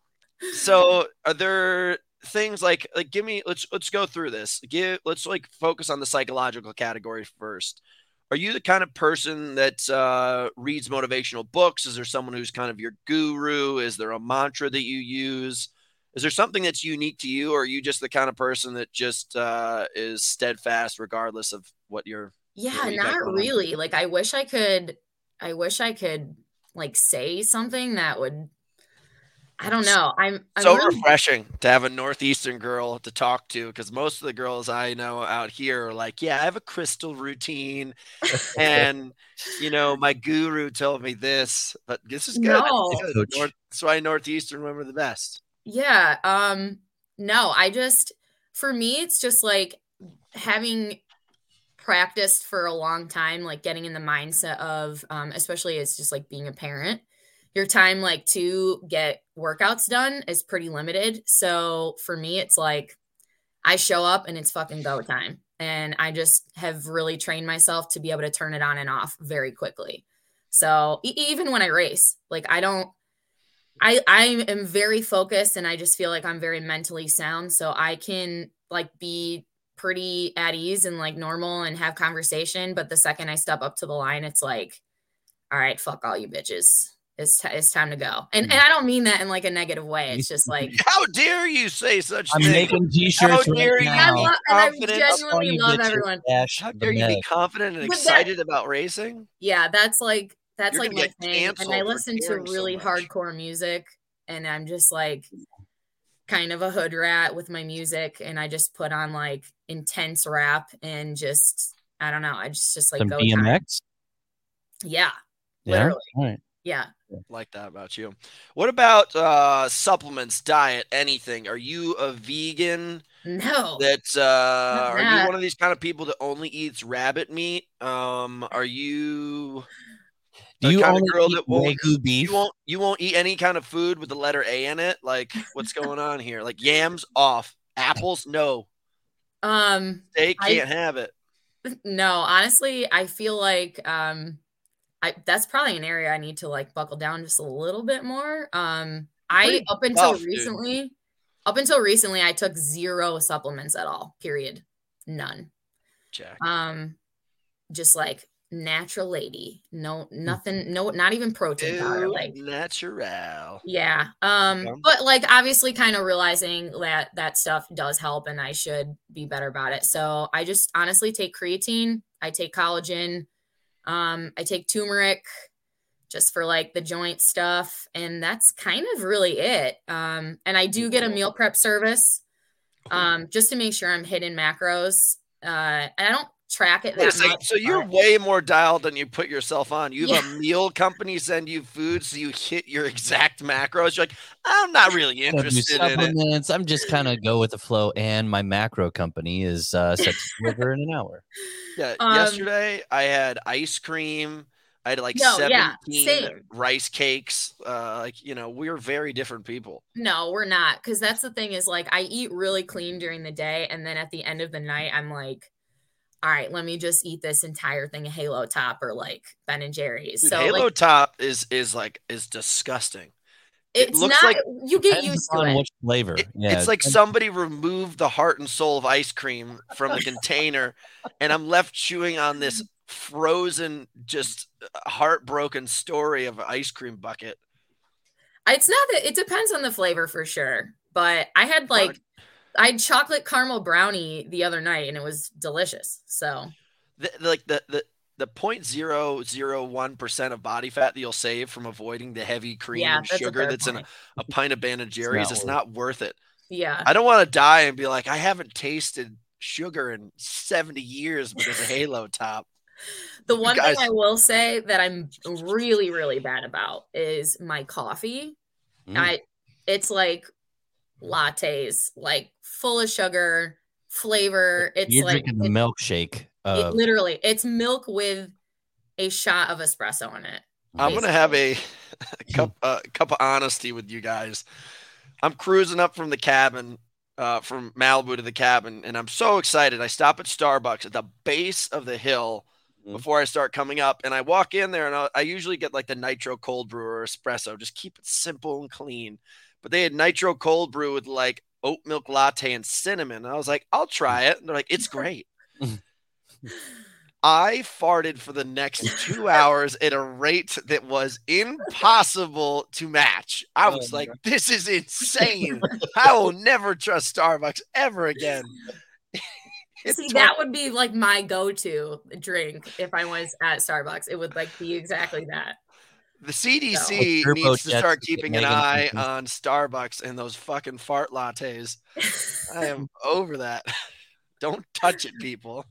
[SPEAKER 2] so are there things like like give me let's let's go through this. Give let's like focus on the psychological category first. Are you the kind of person that uh, reads motivational books? Is there someone who's kind of your guru? Is there a mantra that you use? Is there something that's unique to you, or are you just the kind of person that just uh, is steadfast regardless of what you're?
[SPEAKER 3] Yeah,
[SPEAKER 2] what you got
[SPEAKER 3] not
[SPEAKER 2] going on?
[SPEAKER 3] really. Like I wish I could I wish I could like say something that would I don't know. I'm I'm
[SPEAKER 2] so
[SPEAKER 3] really,
[SPEAKER 2] refreshing to have a northeastern girl to talk to because most of the girls I know out here are like, yeah, I have a crystal routine, and you know, my guru told me this, but this is good.
[SPEAKER 3] No.
[SPEAKER 2] It's good. North, that's why northeastern women are the best.
[SPEAKER 3] Yeah, um no, I just for me it's just like having practiced for a long time like getting in the mindset of um especially as just like being a parent your time like to get workouts done is pretty limited. So for me it's like i show up and it's fucking go time. And i just have really trained myself to be able to turn it on and off very quickly. So e- even when i race like i don't i i am very focused and i just feel like i'm very mentally sound so i can like be pretty at ease and like normal and have conversation but the second i step up to the line it's like all right fuck all you bitches it's, t- it's time to go and mm. and i don't mean that in like a negative way it's just like
[SPEAKER 2] How dare you say such
[SPEAKER 1] I'm
[SPEAKER 2] things?
[SPEAKER 1] making t-shirts
[SPEAKER 2] How dare
[SPEAKER 1] right
[SPEAKER 2] you
[SPEAKER 3] I
[SPEAKER 1] now.
[SPEAKER 2] be
[SPEAKER 3] love, and I
[SPEAKER 2] confident.
[SPEAKER 3] Genuinely
[SPEAKER 1] you
[SPEAKER 3] love
[SPEAKER 1] bitches
[SPEAKER 3] everyone.
[SPEAKER 1] dash
[SPEAKER 2] How dare you be confident and
[SPEAKER 3] But that-
[SPEAKER 2] excited about racing?
[SPEAKER 3] Yeah, that's like that's
[SPEAKER 2] You're
[SPEAKER 3] like my thing. And I listen to
[SPEAKER 2] caring so
[SPEAKER 3] really hardcore music, and I'm just like kind of a hood rat with my music, and I just put on like intense rap and just I don't know. I just just like
[SPEAKER 1] Some
[SPEAKER 3] go time.
[SPEAKER 1] BMX.
[SPEAKER 3] Yeah,
[SPEAKER 1] Yeah.
[SPEAKER 3] Literally.
[SPEAKER 1] All right.
[SPEAKER 3] yeah.
[SPEAKER 2] like that about you. What about uh supplements, diet, anything? Are you a vegan?
[SPEAKER 3] No.
[SPEAKER 2] That uh are you one of these kind of people that only eats rabbit meat? Um are you
[SPEAKER 1] Do
[SPEAKER 2] the
[SPEAKER 1] you
[SPEAKER 2] kind of
[SPEAKER 1] only
[SPEAKER 2] girl
[SPEAKER 1] eat
[SPEAKER 2] that won't-
[SPEAKER 1] Wagyu beef?
[SPEAKER 2] you won't you won't eat any kind of food with the letter A in it? Like what's going on here? Like yams off, apples no.
[SPEAKER 3] Um.
[SPEAKER 2] They can't have it.
[SPEAKER 3] No. Honestly, I feel like um, I that's probably an area I need to like buckle down just a little bit more. Um. I up until
[SPEAKER 2] buff, dude.
[SPEAKER 3] recently, up until recently, I took zero supplements at all. Period. None.
[SPEAKER 2] Jack.
[SPEAKER 3] um just like natural lady no nothing no not even protein powder like
[SPEAKER 2] natural.
[SPEAKER 3] yeah um but like obviously kind of realizing that that stuff does help and i should be better about it. So i just honestly take creatine i take collagen um i take turmeric just for like the joint stuff and that's kind of really it um and i do get a meal prep service um just to make sure i'm hitting macros uh and i don't track it that much
[SPEAKER 2] So you're way more dialed than you put yourself on. You have
[SPEAKER 3] Yeah.
[SPEAKER 2] a meal company send you food so you hit your exact macros. You're like, I'm not really
[SPEAKER 1] I don't do
[SPEAKER 2] interested in it.
[SPEAKER 1] supplements. I'm just kind of go with the flow, and my macro company is uh, set to deliver in an hour.
[SPEAKER 2] Yeah.
[SPEAKER 3] Um,
[SPEAKER 2] yesterday I had ice cream. I had like
[SPEAKER 3] No,
[SPEAKER 2] 17
[SPEAKER 3] yeah,
[SPEAKER 2] rice cakes. Uh, like, you know, we are very different people.
[SPEAKER 3] No, we're not. Because that's the thing is like I eat really clean during the day. And then at the end of the night, I'm like, all right, let me just eat this entire thing of Halo Top or like Ben and Jerry's.
[SPEAKER 2] Dude,
[SPEAKER 3] so
[SPEAKER 2] Halo
[SPEAKER 3] like
[SPEAKER 2] Top is is like is disgusting. it
[SPEAKER 3] it's
[SPEAKER 2] looks
[SPEAKER 3] not
[SPEAKER 2] like-
[SPEAKER 3] you get used to it.
[SPEAKER 1] which flavor.
[SPEAKER 2] It-
[SPEAKER 1] yeah,
[SPEAKER 2] it's like somebody removed the heart and soul of ice cream from the container, and I'm left chewing on this frozen, just uh, heartbroken story of an ice cream bucket.
[SPEAKER 3] It's not that it depends on the flavor for sure. But I had like I had chocolate caramel brownie the other night and it was delicious. So
[SPEAKER 2] The, like the the the point zero zero one percent of body fat that you'll save from avoiding the heavy cream
[SPEAKER 3] yeah,
[SPEAKER 2] and
[SPEAKER 3] that's
[SPEAKER 2] sugar
[SPEAKER 3] fair
[SPEAKER 2] that's in a, a pint of Ben and Jerry's.
[SPEAKER 1] not
[SPEAKER 2] It's
[SPEAKER 1] worth
[SPEAKER 2] not worth it.
[SPEAKER 3] Yeah.
[SPEAKER 2] I don't want to die and be like, I haven't tasted sugar in 70 years because of Halo Top.
[SPEAKER 3] The one
[SPEAKER 2] guys-
[SPEAKER 3] thing I will say that I'm really, really bad about is my coffee.
[SPEAKER 1] Mm.
[SPEAKER 3] I it's like lattes, like full of sugar, flavor. It's
[SPEAKER 1] You're
[SPEAKER 3] like
[SPEAKER 1] drinking a
[SPEAKER 3] it-
[SPEAKER 1] milkshake.
[SPEAKER 3] it
[SPEAKER 1] Uh,
[SPEAKER 3] literally it's milk with a shot of espresso in it.
[SPEAKER 2] I'm gonna have a, a cup a cup of honesty with you guys. I'm cruising up from the cabin, uh, from Malibu to the cabin, and I'm so excited. I stop at Starbucks at the base of the hill
[SPEAKER 1] Mhm.
[SPEAKER 2] before I start coming up, and I walk in there, and I, I usually get like the nitro cold brew or espresso. Just keep it simple and clean. But they had nitro cold brew with like oat milk latte and cinnamon. And I was like, I'll try it. And they're like, it's great. I farted for the next two hours at a rate that was impossible to match. I
[SPEAKER 1] Oh
[SPEAKER 2] was
[SPEAKER 1] my
[SPEAKER 2] like, this is insane. I will never trust Starbucks ever again.
[SPEAKER 3] See, that would be like my go-to drink if I was at Starbucks. It would like be exactly that.
[SPEAKER 2] The CDC
[SPEAKER 1] Turbo
[SPEAKER 2] needs to start keeping an eye
[SPEAKER 1] thinking.
[SPEAKER 2] on Starbucks and those fucking fart lattes. I am over that. Don't touch it, people.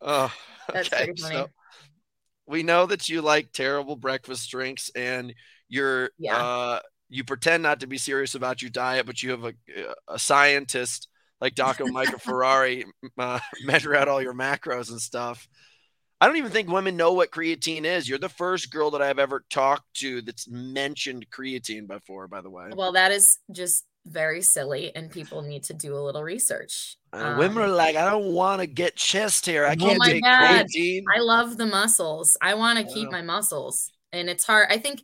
[SPEAKER 2] Oh, okay.
[SPEAKER 3] pretty funny.
[SPEAKER 2] So we know that you like terrible breakfast drinks and you're
[SPEAKER 3] Yeah.
[SPEAKER 2] uh you pretend not to be serious about your diet, but you have a a scientist like Dr. Michael Ferrari uh, measure out all your macros and stuff. I don't even think women know what creatine is. You're the first girl that I've ever talked to that's mentioned creatine before, by the way.
[SPEAKER 3] Well, that is just very silly, and people need to do a little research.
[SPEAKER 2] Uh, women are
[SPEAKER 3] Um,
[SPEAKER 2] like, I don't want to get chest hair. I
[SPEAKER 1] Oh
[SPEAKER 2] can't
[SPEAKER 3] my
[SPEAKER 2] take
[SPEAKER 3] God.
[SPEAKER 2] creatine.
[SPEAKER 3] I love the muscles. I want to keep my muscles, and it's hard. I think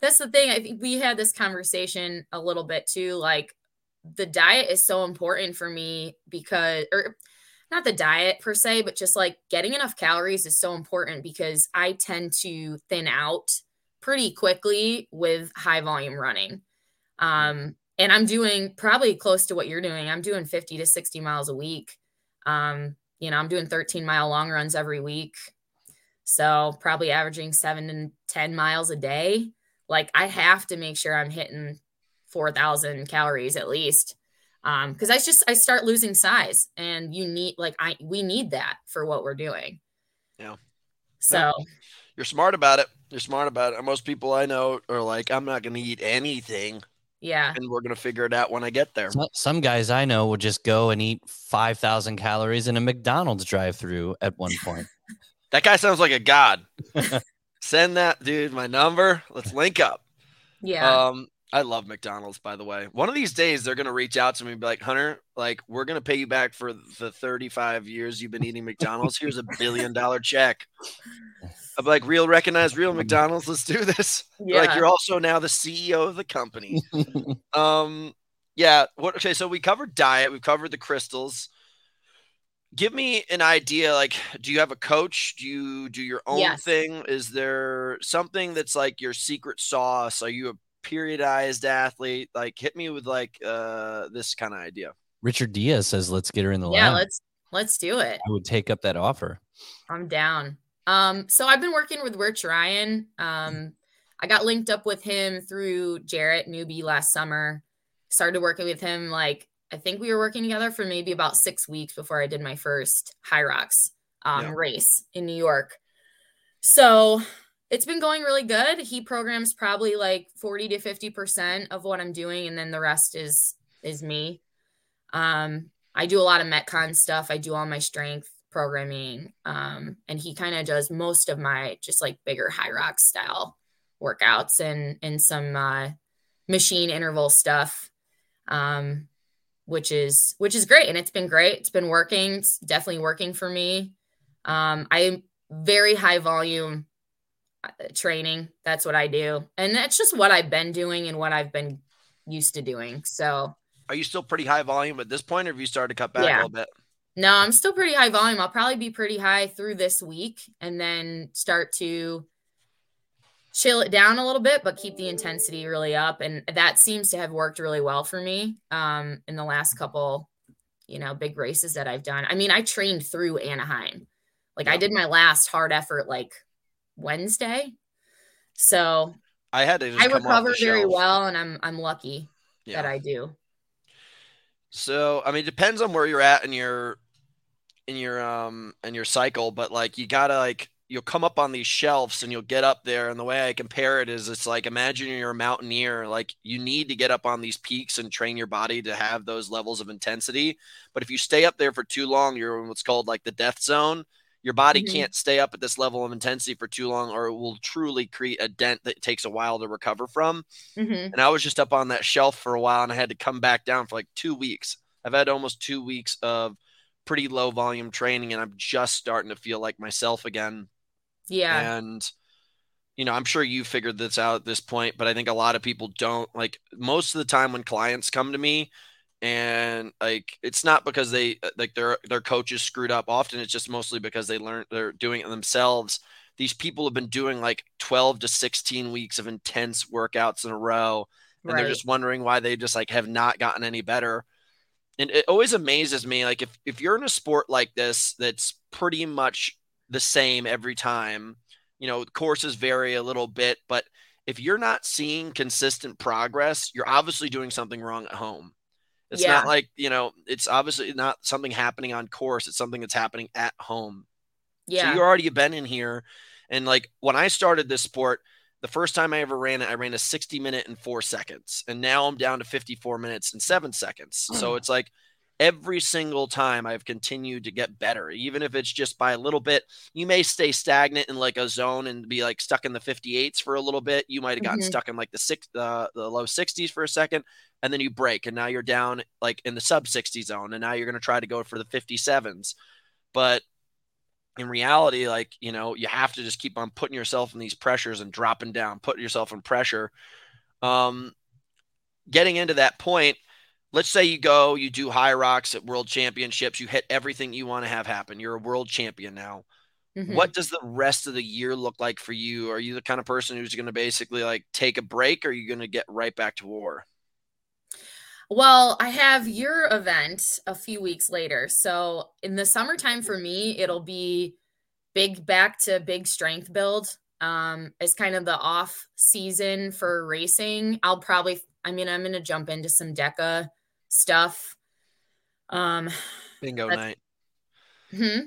[SPEAKER 3] that's the thing. I think we had this conversation a little bit too. Like the diet is so important for me because, or not the diet per se, but just like getting enough calories is so important because I tend to thin out pretty quickly with high volume running. Um, and I'm doing probably close to what you're doing. I'm doing 50 to 60 miles a week. Um, you know, I'm doing 13 mile long runs every week. So probably averaging seven and 10 miles a day. Like I have to make sure I'm hitting 4,000 calories at least. Um, cause I just, I start losing size and you need, like, I, we need that for what we're doing.
[SPEAKER 2] Yeah.
[SPEAKER 3] So
[SPEAKER 2] You're smart about it. You're smart about it. Most people I know are like, I'm not going to eat anything,
[SPEAKER 3] yeah.
[SPEAKER 2] and we're going to figure it out when I get there.
[SPEAKER 1] So- Some guys I know will just go and eat 5,000 calories in a McDonald's drive through at one point.
[SPEAKER 2] That guy sounds like a god. Send that dude my number. Let's link up.
[SPEAKER 3] Yeah.
[SPEAKER 2] Um, I love McDonald's, by the way. One of these days, they're gonna reach out to me and be like, "Hunter, like, we're gonna pay you back for the 35 years you've been eating McDonald's. Here's a billion dollar check." I'm like, "Real, recognize real McDonald's. Let's do this." They're Like, you're also now the CEO of the company. um, yeah. What? Okay, so we covered diet. We've covered the crystals. Give me an idea. Like, do you have a coach? Do you do your own
[SPEAKER 3] Yes.
[SPEAKER 2] thing? Is there something that's like your secret sauce? Are you a periodized athlete? Like, hit me with like uh this kind of idea.
[SPEAKER 1] Richard Diaz says, let's get her in the
[SPEAKER 3] yeah.
[SPEAKER 1] lab.
[SPEAKER 3] Let's, let's do it.
[SPEAKER 1] I would take up that offer.
[SPEAKER 3] I'm down. Um, so I've been working with Rich Ryan. Um, I got linked up with him through Jarrett Newbie last summer. Started working with him like I think we were working together for maybe about six weeks before I did my first Hyrox um,
[SPEAKER 2] Yeah.
[SPEAKER 3] race in New York. So it's been going really good. He programs probably like 40 to 50% of what I'm doing, and then the rest is is me. Um, I do a lot of Metcon stuff. I do all my strength programming. Um, and he kind of does most of my just like bigger Hyrox style workouts and and some uh machine interval stuff. Um, which is which is great and it's been great. It's been working. It's definitely working for me. Um, I'm very high volume training. That's what I do. And that's just what I've been doing and what I've been used to doing. So
[SPEAKER 2] Are you still pretty high volume at this point, or have you started to cut back a little bit?
[SPEAKER 3] No, I'm still pretty high volume. I'll probably be pretty high through this week and then start to chill it down a little bit, but keep the intensity really up. And that seems to have worked really well for me um, in the last couple, you know, big races that I've done. I mean, I trained through Anaheim. Like I did my last hard effort like Wednesday. So
[SPEAKER 2] I had to.
[SPEAKER 3] I
[SPEAKER 2] come off the
[SPEAKER 3] recover very
[SPEAKER 2] shelf.
[SPEAKER 3] well and I'm I'm lucky
[SPEAKER 2] Yeah.
[SPEAKER 3] that I do.
[SPEAKER 2] So I mean, it depends on where you're at in your in your um in your cycle, but like you gotta like you'll come up on these shelves and you'll get up there and the way i compare it is it's like imagine you're a mountaineer like you need to get up on these peaks and train your body to have those levels of intensity but if you stay up there for too long you're in what's called like the death zone your body mm-hmm. can't stay up at this level of intensity for too long or it will truly create a dent that takes a while to recover from mm-hmm. and i was just up on that shelf for a while and i had to come back down for like two weeks i've had almost two weeks of pretty low volume training and i'm just starting to feel like myself again
[SPEAKER 3] yeah.
[SPEAKER 2] And you know, I'm sure you figured this out at this point, but I think a lot of people don't like most of the time when clients come to me and like it's not because they uh, like their their coaches screwed up. Often it's just mostly because they learned they're doing it themselves. These people have been doing like 12 to 16 weeks of intense workouts in a row and right. they're just wondering why they just like have not gotten any better. And it always amazes me like if if you're in a sport like this that's pretty much the same every time. You know, courses vary a little bit, but if you're not seeing consistent progress, you're obviously doing something wrong at home. It's yeah. not like, you know, it's obviously not something happening on course, it's something that's happening at home. Yeah. So you already been in here. And like when I started this sport, the first time I ever ran it, I ran a 60 minute and four seconds. And now I'm down to 54 minutes and seven seconds. So it's like every single time I've continued to get better, even if it's just by a little bit. You may stay stagnant in like a zone and be like stuck in the 58s for a little bit. You might have gotten mm-hmm. stuck in like the six, uh, the low 60s for a second, and then you break, and now you're down like in the sub 60 zone, and now you're going to try to go for the 57s. But in reality, like you know, you have to just keep on putting yourself in these pressures and dropping down, putting yourself in pressure. Um, getting into that point let's say you go, you do Hyrox at world championships, you hit everything you want to have happen. You're a world champion now. Mm-hmm. What does the rest of the year look like for you? Are you the kind of person who's going to basically like take a break or are you going to get right back to war?
[SPEAKER 3] Well, I have your event a few weeks later. So in the summertime for me, it'll be big back to big strength build. Um, it's kind of the off season for racing. I'll probably, I mean, I'm going to jump into some DEKA stuff. Um,
[SPEAKER 2] Bingo night.
[SPEAKER 3] Hmm.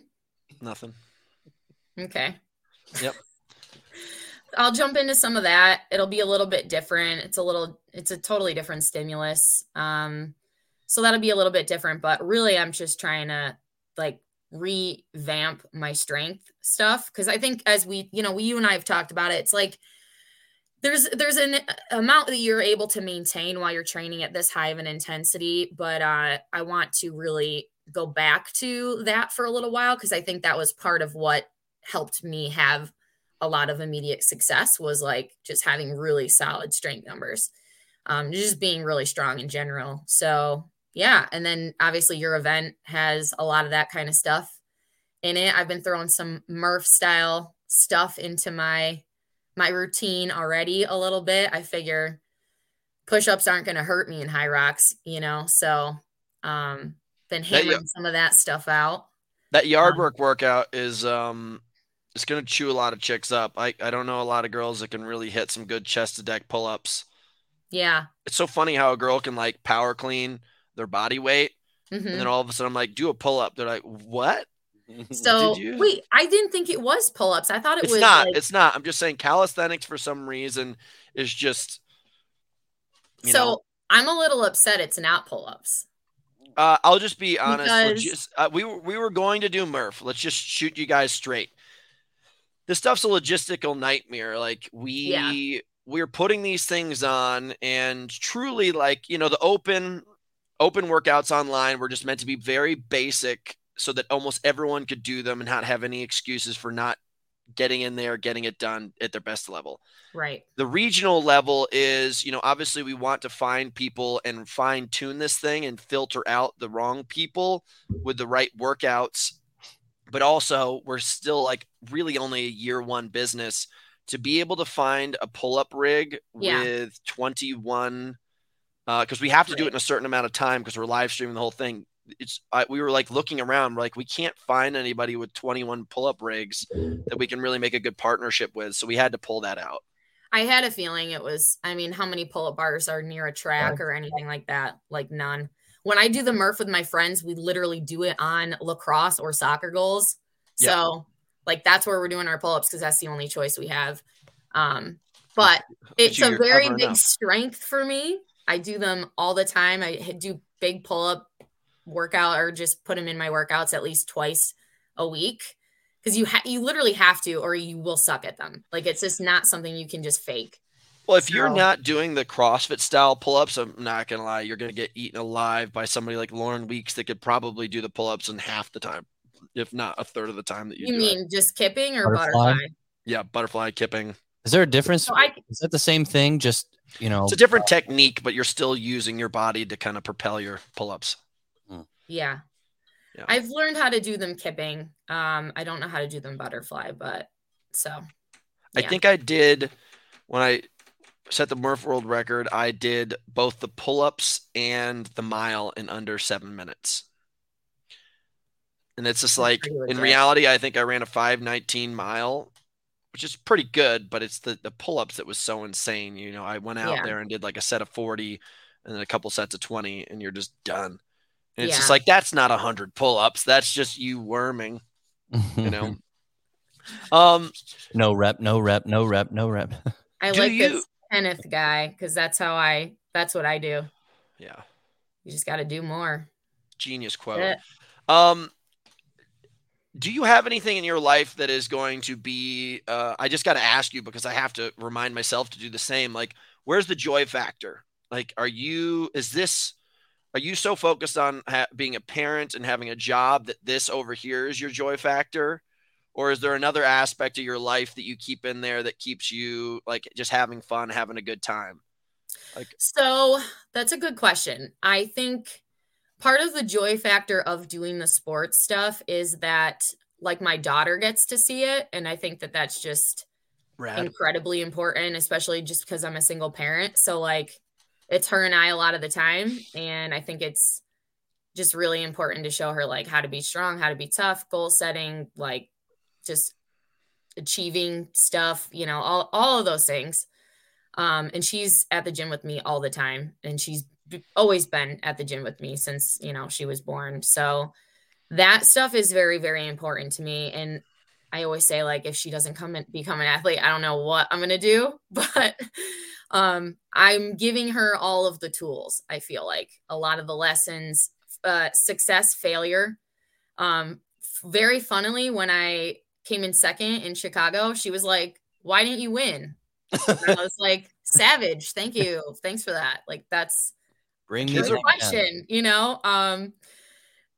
[SPEAKER 2] Nothing.
[SPEAKER 3] Okay.
[SPEAKER 2] Yep.
[SPEAKER 3] I'll jump into some of that. It'll be a little bit different. It's a little, it's a totally different stimulus. Um, so that'll be a little bit different, but really I'm just trying to like revamp my strength stuff. Cause I think as we, you know, we, you and I have talked about it, it's like there's there's an amount that you're able to maintain while you're training at this high of an intensity but uh, i want to really go back to that for a little while because i think that was part of what helped me have a lot of immediate success was like just having really solid strength numbers um, just being really strong in general so yeah and then obviously your event has a lot of that kind of stuff in it i've been throwing some murph style stuff into my my routine already a little bit. I figure push-ups aren't going to hurt me in Hyrox, you know. So, um been hammering some of that stuff out.
[SPEAKER 2] That yard um, work workout is um it's going to chew a lot of chicks up. I I don't know a lot of girls that can really hit some good chest to deck pull-ups.
[SPEAKER 3] Yeah.
[SPEAKER 2] It's so funny how a girl can like power clean their body weight mm-hmm. and then all of a sudden I'm like do a pull-up. They're like, "What?"
[SPEAKER 3] So wait, I didn't think it was pull ups. I thought it
[SPEAKER 2] it's
[SPEAKER 3] was.
[SPEAKER 2] Not,
[SPEAKER 3] like...
[SPEAKER 2] It's not. I'm just saying calisthenics for some reason is just.
[SPEAKER 3] so know, I'm a little upset. It's not pull ups.
[SPEAKER 2] Uh, I'll just be honest. Because... Just, uh, we were we were going to do Murph. Let's just shoot you guys straight. This stuff's a logistical nightmare. Like we yeah. We're putting these things on, and truly, like you know, the open open workouts online were just meant to be very basic so that almost everyone could do them and not have any excuses for not getting in there, getting it done at their best level.
[SPEAKER 3] Right.
[SPEAKER 2] The regional level is, you know, obviously we want to find people and fine tune this thing and filter out the wrong people with the right workouts. But also, we're still like really only a year one business to be able to find a pull up rig yeah. with 21 because uh, we have to do it in a certain amount of time because we're live streaming the whole thing. It's I, we were like looking around like we can't find anybody with 21 pull-up rigs that we can really make a good partnership with so we had to pull that out.
[SPEAKER 3] I had a feeling it was i mean how many pull-up bars are near a track or anything like that? Like none. When I do the Murph with my friends, we literally do it on lacrosse or soccer goals. So like that's where we're doing our pull-ups because that's the only choice we have. Um, but it's
[SPEAKER 2] you,
[SPEAKER 3] a very big
[SPEAKER 2] enough.
[SPEAKER 3] strength for me. I do them all the time. I do big pull-up workout or just put them in my workouts at least twice a week because you ha- you literally have to or you will suck at them. Like it's just not something you can just fake.
[SPEAKER 2] Well, if you're not doing the CrossFit style pull-ups, I'm not gonna lie, you're gonna get eaten alive by somebody like Lauren Weeks that could probably do the pull-ups in half the time, if not a third of the time that you,
[SPEAKER 3] You,
[SPEAKER 2] do it.
[SPEAKER 3] mean just kipping or
[SPEAKER 1] Butterfly?
[SPEAKER 3] butterfly?
[SPEAKER 2] Yeah, butterfly kipping.
[SPEAKER 1] Is there a difference?
[SPEAKER 3] So I
[SPEAKER 1] Is that the same thing? Just you know,
[SPEAKER 2] It's a different technique, but you're still using your body to kind of propel your pull-ups.
[SPEAKER 3] Yeah.
[SPEAKER 2] Yeah.
[SPEAKER 3] I've learned how to do them kipping. Um, I don't know how to do them butterfly, but so
[SPEAKER 2] I think I did when I set the Murph World record. I did both the pull-ups and the mile in under seven minutes. And it's just like in reality, I think I ran a 519 mile, which is pretty good, but it's the, the pull-ups that was so insane. You know, I went out
[SPEAKER 3] Yeah.
[SPEAKER 2] there and did like a set of 40 and then a couple sets of 20, and you're just done. And it's just like that's not hundred pull-ups. That's just you worming, you know. um
[SPEAKER 1] no rep, no rep, no rep, no rep.
[SPEAKER 3] I
[SPEAKER 2] Do
[SPEAKER 3] like
[SPEAKER 2] you-
[SPEAKER 3] this Kenneth guy because that's how I that's what I do.
[SPEAKER 2] yeah,
[SPEAKER 3] You just gotta do more.
[SPEAKER 2] genius quote.
[SPEAKER 3] Eh,
[SPEAKER 2] Um, do you have anything in your life that is going to be? Uh, I just got to ask you because I have to remind myself to do the same. Like, where's the joy factor? Like, are you? Is this? Are you so focused on ha- being a parent and having a job that this over here is your joy factor? Or is there another aspect of your life that you keep in there that keeps you like just having fun, having a good time?
[SPEAKER 3] Like So that's a good question. I think part of the joy factor of doing the sports stuff is that like my daughter gets to see it. And I think that that's just
[SPEAKER 2] Rad.
[SPEAKER 3] incredibly important, especially just because I'm a single parent. So like it's her and I a lot of the time. And I think it's just really important to show her like how to be strong, how to be tough, goal setting, like just achieving stuff, you know, all, all of those things. Um, and she's at the gym with me all the time. And she's always been at the gym with me since, you know, she was born. So that stuff is very, very important to me. And I always say, like, if she doesn't come and become an athlete, I don't know what I'm gonna do, but um, I'm giving her all of the tools. I feel like a lot of the lessons, uh, success, failure. Um, very funnily, when I came in second in Chicago, she was like, "Why didn't you win?" And I was like, "Savage, thank you, thanks for that." Like that's
[SPEAKER 1] Bring me
[SPEAKER 2] are-
[SPEAKER 3] good question, you know. Um,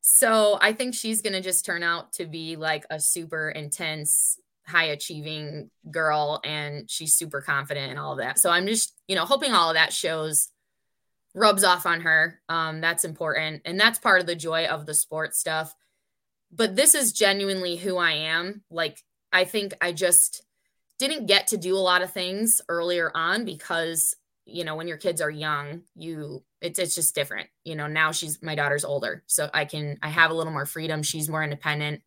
[SPEAKER 3] so I think she's gonna just turn out to be like a super intense, high achieving girl, and she's super confident and all of that. So I'm just, you know, hoping all of that shows rubs off on her. Um, that's important, and that's part of the joy of the sports stuff. But this is genuinely who I am. Like I think I just didn't get to do a lot of things earlier on because you know when your kids are young you it's it's just different you know now she's my daughter's older so i can i have a little more freedom she's more independent.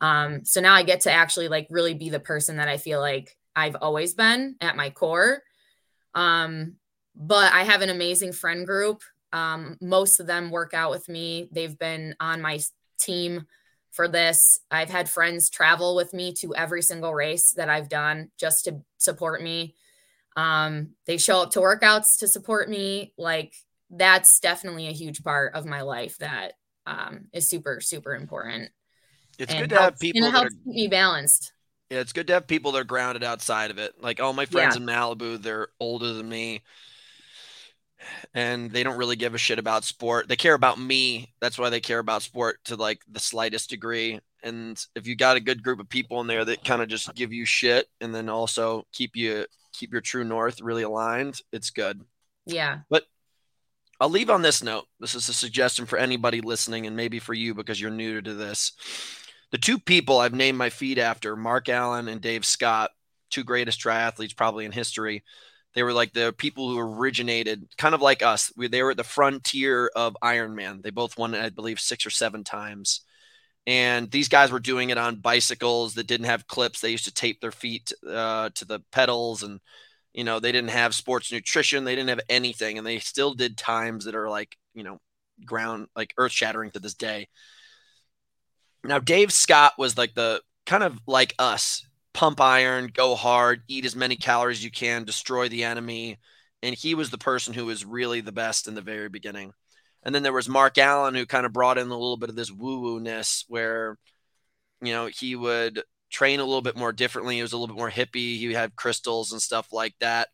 [SPEAKER 3] Um so now i get to actually like really be the person that i feel like i've always been at my core. Um but i have an amazing friend group. Um most of them work out with me. They've been on my team for this. I've had friends travel with me to every single race that i've done just to support me um they show up to workouts to support me like that's definitely a huge part of my life that um is super super important
[SPEAKER 2] It's
[SPEAKER 3] and
[SPEAKER 2] good to have people
[SPEAKER 3] and it
[SPEAKER 2] that are
[SPEAKER 3] helps keep me balanced
[SPEAKER 2] Yeah, it's good to have people that are grounded outside of it. Like all my friends
[SPEAKER 3] Yeah.
[SPEAKER 2] in Malibu, they're older than me. And they don't really give a shit about sport. They care about me. That's why they care about sport to like the slightest degree. And if you got a good group of people in there that kind of just give you shit and then also keep you keep your true north really aligned, it's good.
[SPEAKER 3] yeah But
[SPEAKER 2] I'll leave on this note. This is a suggestion for anybody listening, and maybe for you because you're new to this. The two people I've named my feed after, Mark Allen and Dave Scott, two greatest triathletes probably in history. They were like the people who originated, kind of like us. We, they were at the frontier of Ironman. They both won, I believe, six or seven times. And these guys were doing it on bicycles that didn't have clips. They used to tape their feet uh, to the pedals and you know they didn't have sports nutrition they didn't have anything and they still did times that are like you know ground like earth shattering to this day. Now, Dave Scott was like the kind of like us pump iron, go hard, eat as many calories as you can, destroy the enemy. And he was the person who was really the best in the very beginning. And then there was Mark Allen, who kind of brought in a little bit of this woo woo ness where, you know, he would train a little bit more differently. He was a little bit more hippie. He had crystals and stuff like that.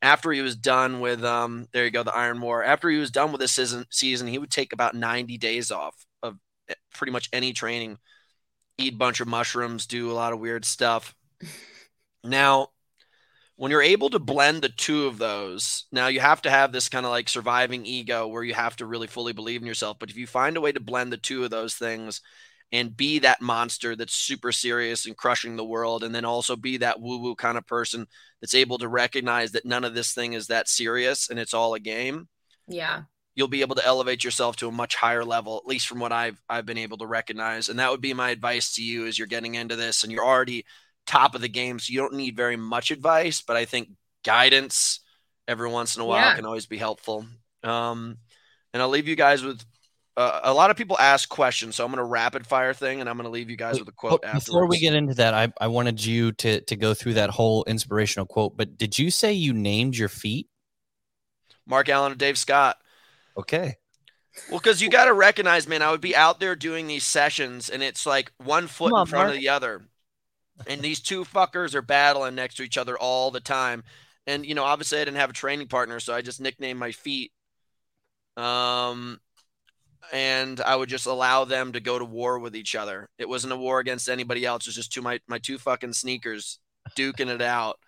[SPEAKER 2] After he was done with, um, there you go, the Iron War. After he was done with this season, season, he would take about 90 days off of eh, pretty much any training, eat a bunch of mushrooms, do a lot of weird stuff. Now, when you're able to blend the two of those, now you have to have this kind of like surviving ego where you have to really fully believe in yourself. But if you find a way to blend the two of those things and be that monster that's super serious and crushing the world, and then also be that woo woo kind of person that's able to recognize that none of this thing is that serious and it's all a game.
[SPEAKER 3] Yeah.
[SPEAKER 2] You'll be able to elevate yourself to a much higher level, at least from what I've I've been able to recognize. And that would be my advice to you as you're getting into this and you're already top of the game, so you don't need very much advice, but I think guidance every once in a while
[SPEAKER 3] Yeah.
[SPEAKER 2] can always be helpful. Um, and I'll leave you guys with uh, a lot of people ask questions, so I'm going to rapid fire thing, and I'm going to leave you guys with a quote
[SPEAKER 1] But
[SPEAKER 2] afterwards.
[SPEAKER 1] Before we get into that, I, I wanted you to to go through that whole inspirational quote. But did you say you named your feet?
[SPEAKER 2] Mark Allen and Dave Scott.
[SPEAKER 1] Okay.
[SPEAKER 2] Well, because you got to recognize, man, I would be out there doing these sessions, and it's like one foot
[SPEAKER 1] Come on,
[SPEAKER 2] in front
[SPEAKER 1] Mark.
[SPEAKER 2] of the other, and these two fuckers are battling next to each other all the time. And you know, obviously, I didn't have a training partner, so I just nicknamed my feet. Um, and I would just allow them to go to war with each other. It wasn't a war against anybody else. It was just two my my two fucking sneakers duking it out.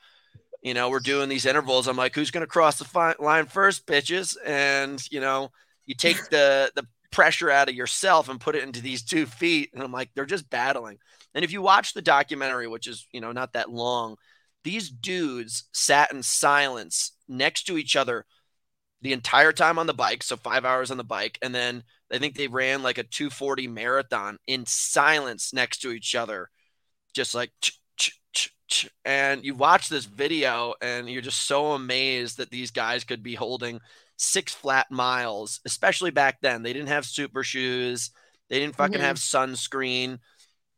[SPEAKER 2] You know, we're doing these intervals. I'm like, who's gonna cross the fi- line first, bitches? And you know, you take the the pressure out of yourself and put it into these two feet and i'm like they're just battling and if you watch the documentary which is you know not that long these dudes sat in silence next to each other the entire time on the bike so five hours on the bike and then i think they ran like a 240 marathon in silence next to each other just like and you watch this video and you're just so amazed that these guys could be holding six flat miles, especially back then. They didn't have super shoes. They didn't fucking
[SPEAKER 3] Mhm.
[SPEAKER 2] have sunscreen.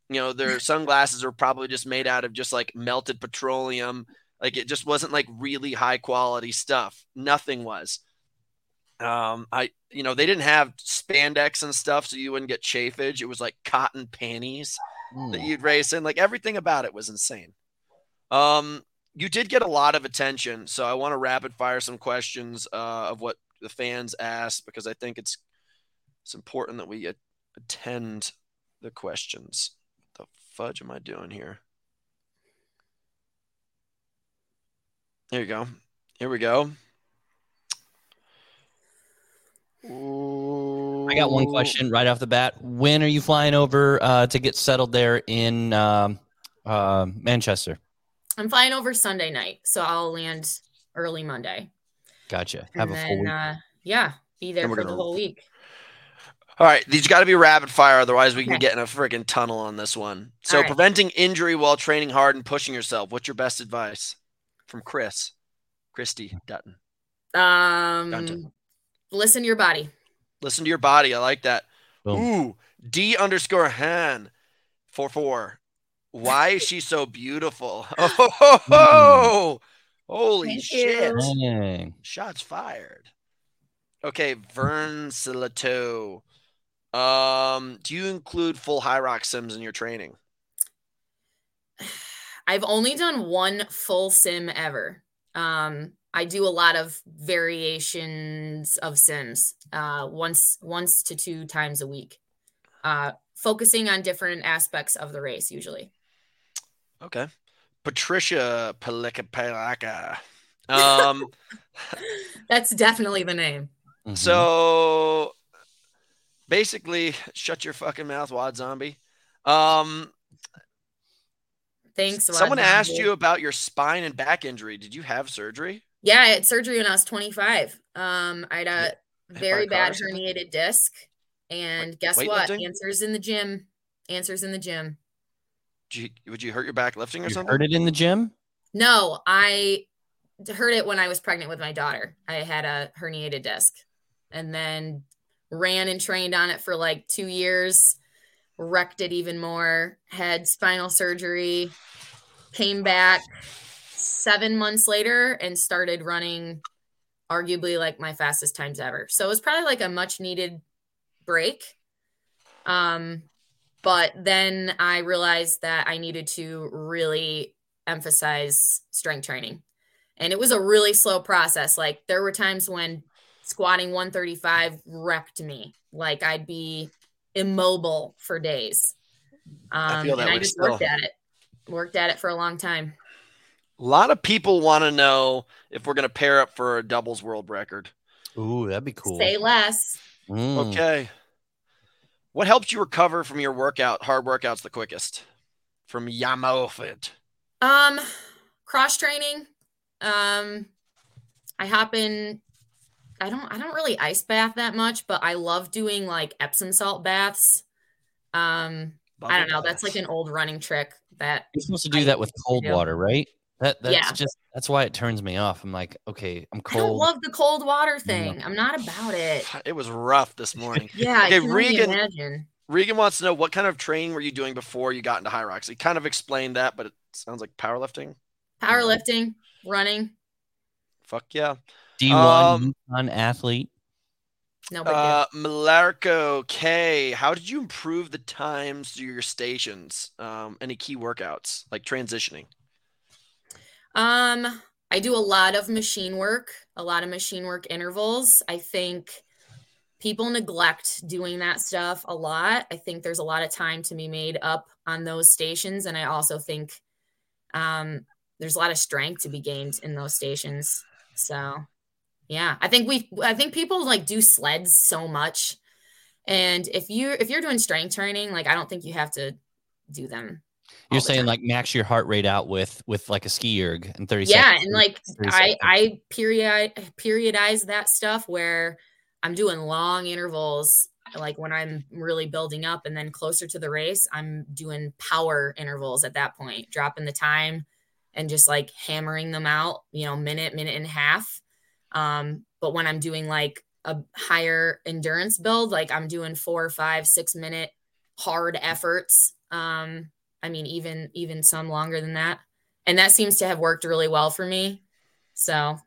[SPEAKER 2] You know, their sunglasses were probably just made out of just like melted petroleum. Like it just wasn't like really high quality stuff. Nothing was. Um, I you know, they didn't have spandex and stuff, so you wouldn't get chafage. It was like cotton panties that
[SPEAKER 1] Hmm.
[SPEAKER 2] you'd race in. Like everything about it was insane. Um, you did get a lot of attention, so I want to rapid fire some questions uh, of what the fans asked because I think it's it's important that we attend the questions. The fudge am I doing here? There you go. Here we go.
[SPEAKER 1] I got one question right off the bat. When are you flying over uh, to get settled there in um, uh, Manchester?
[SPEAKER 3] I'm flying over Sunday night, so I'll land early Monday.
[SPEAKER 1] Gotcha. Have
[SPEAKER 3] and
[SPEAKER 1] a full week.
[SPEAKER 3] uh, yeah, be there
[SPEAKER 2] And
[SPEAKER 3] for the
[SPEAKER 2] gonna-
[SPEAKER 3] whole week.
[SPEAKER 2] All right, these got to be rapid fire, otherwise we can
[SPEAKER 3] Okay.
[SPEAKER 2] get in a freaking tunnel on this one. So,
[SPEAKER 3] All right.
[SPEAKER 2] preventing injury while training hard and pushing yourself. What's your best advice from Chris, Christy Dutton?
[SPEAKER 3] Um,
[SPEAKER 2] Dun-dun.
[SPEAKER 3] listen to your body.
[SPEAKER 2] Listen to your body. I like that.
[SPEAKER 1] Boom.
[SPEAKER 2] Ooh, D underscore Han four four. Why is she so beautiful? Oh, ho, ho, ho. holy
[SPEAKER 3] Thank
[SPEAKER 2] shit!
[SPEAKER 3] you.
[SPEAKER 2] Shots fired. Okay, Vern Silato. Um, do you include full Hyrox sims in your training?
[SPEAKER 3] I've only done one full sim ever. Um, I do a lot of variations of sims, uh, once once to two times a week, uh, focusing on different aspects of the race usually.
[SPEAKER 2] Okay. Patricia Palika Um,
[SPEAKER 3] That's definitely the name.
[SPEAKER 1] Mhm.
[SPEAKER 2] so basically, shut your fucking mouth, Wad Zombie. Um,
[SPEAKER 3] Thanks.
[SPEAKER 2] someone
[SPEAKER 3] Wad
[SPEAKER 2] asked you about your spine and back injury. Did you have surgery?
[SPEAKER 3] Yeah, I had surgery when I was 25. Um, I had a
[SPEAKER 2] Hit by a
[SPEAKER 3] very bad herniated disc. And guess what?
[SPEAKER 2] weightlifting?
[SPEAKER 3] Answers in the gym. Answers in the gym.
[SPEAKER 2] You, would you hurt your back lifting or
[SPEAKER 1] you
[SPEAKER 2] something?
[SPEAKER 1] heard it in the gym?
[SPEAKER 3] No, I heard it when I was pregnant with my daughter. I had a herniated disc and then ran and trained on it for like two years, wrecked it even more, had spinal surgery, came back seven months later and started running arguably like my fastest times ever. So it was probably like a much needed break. Um, but then I realized that I needed to really emphasize strength training. And it was a really slow process. Like there were times when squatting 135 wrecked me. Like I'd be immobile for days. Um,
[SPEAKER 2] I feel that
[SPEAKER 3] and I just
[SPEAKER 2] still.
[SPEAKER 3] worked at it. Worked at it for a long time.
[SPEAKER 2] A lot of people want to know if we're going to pair up for a doubles world record.
[SPEAKER 1] Ooh, that'd be cool.
[SPEAKER 3] Say less.
[SPEAKER 1] Mm.
[SPEAKER 2] Okay. What helped you recover from your workout, hard workouts the quickest? From Yamofit.
[SPEAKER 3] Um, cross training. Um, I hop in. I don't. I don't really ice bath that much, but I love doing like Epsom salt baths. Um, I don't know. That's like an old running trick that
[SPEAKER 1] You're supposed to do
[SPEAKER 3] I
[SPEAKER 1] that with cold
[SPEAKER 3] do.
[SPEAKER 1] water, right? That that's
[SPEAKER 3] Yeah.
[SPEAKER 1] just that's why it turns me off. I'm like, okay, I'm cold.
[SPEAKER 3] I don't love the cold water thing. I'm not about it.
[SPEAKER 2] It was rough this morning.
[SPEAKER 3] Yeah,
[SPEAKER 2] Okay,
[SPEAKER 3] I can only
[SPEAKER 2] Regan-
[SPEAKER 3] imagine.
[SPEAKER 2] Regan wants to know what kind of training were you doing before you got into Hyrox? He kind of explained that, but it sounds like powerlifting.
[SPEAKER 3] Powerlifting, running,
[SPEAKER 2] Fuck yeah.
[SPEAKER 1] D1
[SPEAKER 2] Um,
[SPEAKER 1] UConn athlete.
[SPEAKER 3] no big deal.
[SPEAKER 2] Uh, Malarco K, how did you improve the times to your stations? Um, any key workouts like transitioning?
[SPEAKER 3] Um, I do a lot of machine work, a lot of machine work intervals. I think people neglect doing that stuff a lot. I think there's a lot of time to be made up on those stations. And I also think um, there's a lot of strength to be gained in those stations. So yeah, I think we I think people like do sleds so much. And if you if you're doing strength training, like I don't think you have to do them.
[SPEAKER 1] You're saying
[SPEAKER 3] time.
[SPEAKER 1] like max your heart rate out with with like a ski erg in 30
[SPEAKER 3] yeah
[SPEAKER 1] seconds.
[SPEAKER 3] and like i
[SPEAKER 1] seconds.
[SPEAKER 3] i period periodize that stuff where i'm doing long intervals like when i'm really building up and then closer to the race i'm doing power intervals at that point dropping the time and just like hammering them out you know minute minute and a half um but when i'm doing like a higher endurance build like i'm doing four five six minute hard efforts um i mean even even some longer than that and that seems to have worked really well for me. So,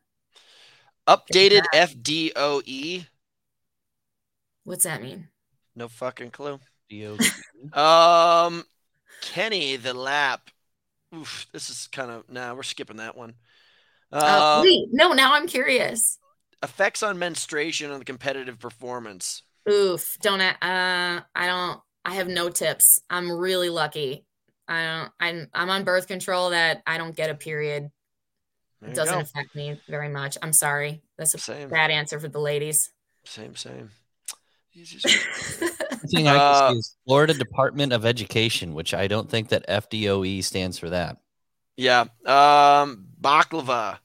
[SPEAKER 2] Updated FDOE?
[SPEAKER 3] what's that mean?
[SPEAKER 2] No fucking clue. Um, Kenny the lap. Oof, this is kind of nah. We're skipping that one.
[SPEAKER 3] Uh,
[SPEAKER 2] Um,
[SPEAKER 3] wait, no, now I'm curious.
[SPEAKER 2] effects on menstruation on the competitive performance.
[SPEAKER 3] Oof, don't I- uh I don't I have no tips. I'm really lucky. I don't I'm I'm on birth control that I don't get a period.
[SPEAKER 2] There
[SPEAKER 3] It doesn't
[SPEAKER 2] go.
[SPEAKER 3] affect me very much. I'm sorry. That's a
[SPEAKER 2] Same,
[SPEAKER 3] bad answer for the ladies.
[SPEAKER 2] same, same. Easiest-
[SPEAKER 1] The thing I can
[SPEAKER 2] Uh,
[SPEAKER 1] see is Florida Department of Education, which I don't think that FDOE stands for that.
[SPEAKER 2] yeah. Um, baklava.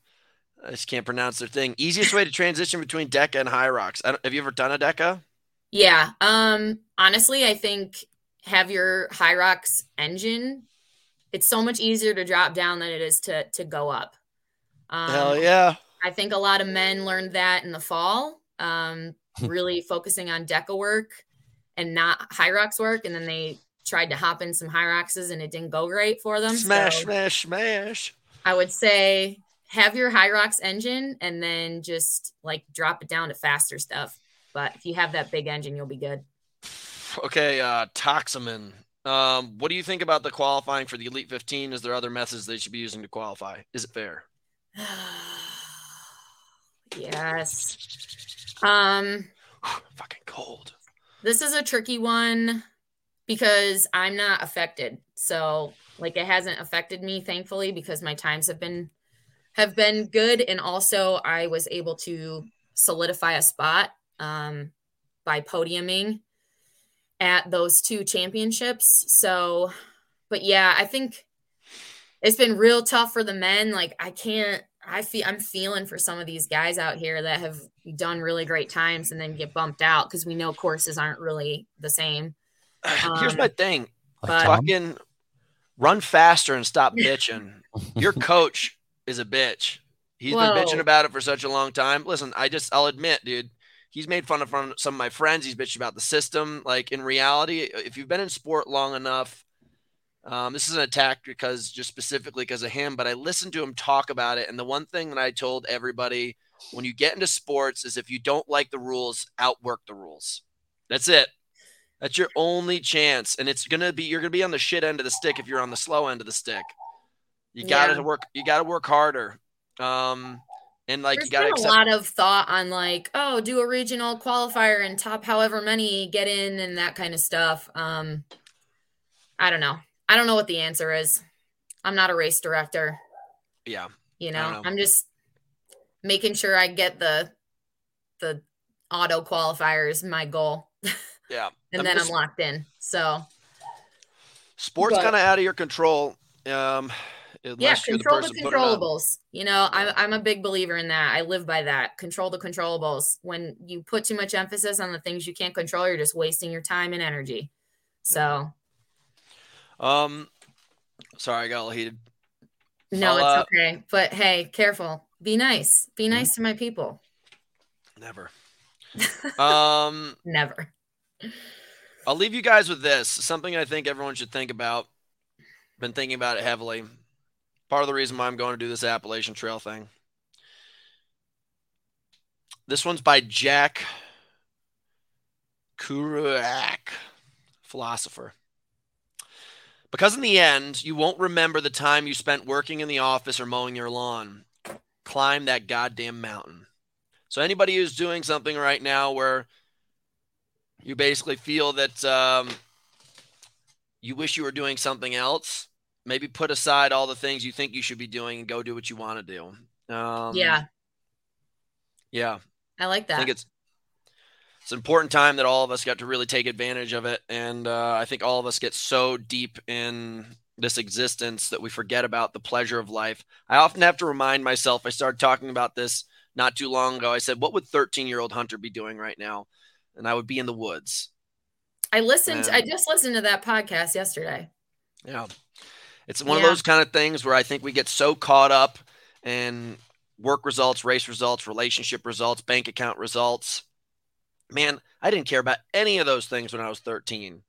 [SPEAKER 2] I just can't pronounce their thing. Easiest way to transition between DEKA and Hyrox. I don't, have you ever done a DEKA?
[SPEAKER 3] Yeah. Um honestly, I think have your Hyrox engine. It's so much easier to drop down than it is to to go up. Um,
[SPEAKER 2] Hell yeah.
[SPEAKER 3] I think a lot of men learned that in the fall, um, really focusing on DEKA work and not Hyrox work, and then they tried to hop in some Hyroxes and it didn't go great for them.
[SPEAKER 2] Smash,
[SPEAKER 3] So
[SPEAKER 2] smash, smash.
[SPEAKER 3] I would say have your Hyrox engine and then just like drop it down to faster stuff. But if you have that big engine, you'll be good.
[SPEAKER 2] Okay, uh, Toxamin. Um, what do you think about the qualifying for the Elite 15? Is there other methods they should be using to qualify? Is it fair?
[SPEAKER 3] yes. Um,
[SPEAKER 2] Fucking cold.
[SPEAKER 3] this is a tricky one because I'm not affected. So like it hasn't affected me thankfully because my times have been have been good and also I was able to solidify a spot um by podiuming at those two championships. So but yeah, I think it's been real tough for the men. Like I can't I feel I'm feeling for some of these guys out here that have done really great times and then get bumped out because we know courses aren't really the same.
[SPEAKER 2] Here's
[SPEAKER 3] Um,
[SPEAKER 2] my thing.
[SPEAKER 3] but-
[SPEAKER 1] Tom?
[SPEAKER 2] Fucking run faster and stop bitching. Your coach is a bitch. He's been bitching about it for such a long time. Listen, I just I'll admit, dude, he's made fun of some of my friends. He's bitched about the system. Like in reality, if you've been in sport long enough, um, this is an attack because just specifically because of him, but I listened to him talk about it. And the one thing that I told everybody when you get into sports is if you don't like the rules, outwork the rules. That's it. That's your only chance. And it's gonna be you're gonna be on the shit end of the stick if you're on the slow end of the stick. You gotta
[SPEAKER 3] Yeah.
[SPEAKER 2] work you gotta work harder. Um and like
[SPEAKER 3] There's
[SPEAKER 2] you gotta
[SPEAKER 3] been
[SPEAKER 2] accept
[SPEAKER 3] a lot of thought on like, oh, do a regional qualifier and top however many get in and that kind of stuff. Um, I don't know. I don't know what the answer is. I'm not a race director.
[SPEAKER 2] yeah.
[SPEAKER 3] You know,
[SPEAKER 2] know.
[SPEAKER 3] I'm just making sure I get the the auto qualifiers my goal,
[SPEAKER 2] Yeah.
[SPEAKER 3] And
[SPEAKER 2] I'm
[SPEAKER 3] then
[SPEAKER 2] just-
[SPEAKER 3] I'm locked in. So
[SPEAKER 2] Sports kind of out of your control. Um
[SPEAKER 3] yeah,
[SPEAKER 2] you're the
[SPEAKER 3] control the,
[SPEAKER 2] person putting it up.
[SPEAKER 3] controllables. You know, I'm I'm a big believer in that. I live by that. Control the controllables. When you put too much emphasis on the things you can't control, you're just wasting your time and energy. So
[SPEAKER 2] Um sorry, I got a little heated.
[SPEAKER 3] no,
[SPEAKER 2] I'll,
[SPEAKER 3] it's
[SPEAKER 2] uh,
[SPEAKER 3] okay. But hey, careful. Be nice. Be
[SPEAKER 2] Mm-hmm.
[SPEAKER 3] nice to my people.
[SPEAKER 2] Never. um
[SPEAKER 3] Never.
[SPEAKER 2] I'll leave you guys with this. Something I think everyone should think about. Been thinking about it heavily. Part of the reason why I'm going to do this Appalachian Trail thing. This one's by Jack Kerouac, philosopher. Because in the end, you won't remember the time you spent working in the office or mowing your lawn. Climb that goddamn mountain. So anybody who's doing something right now where you basically feel that um, you wish you were doing something else, maybe put aside all the things you think you should be doing and go do what you want to do. Um,
[SPEAKER 3] yeah,
[SPEAKER 2] yeah.
[SPEAKER 3] I like that.
[SPEAKER 2] I think it's it's an important time that all of us got to really take advantage of it, and uh, I think all of us get so deep in this existence that we forget about the pleasure of life. I often have to remind myself. I started talking about this not too long ago. I said, "What would 13 year old Hunter be doing right now?" And I would be in the woods.
[SPEAKER 3] I listened. I
[SPEAKER 2] Um,
[SPEAKER 3] just listened to that podcast yesterday.
[SPEAKER 2] Yeah. It's one of those kind of things where I think we get so caught up in work results, race results, relationship results, bank account results. Man, I didn't care about any of those things when I was 13.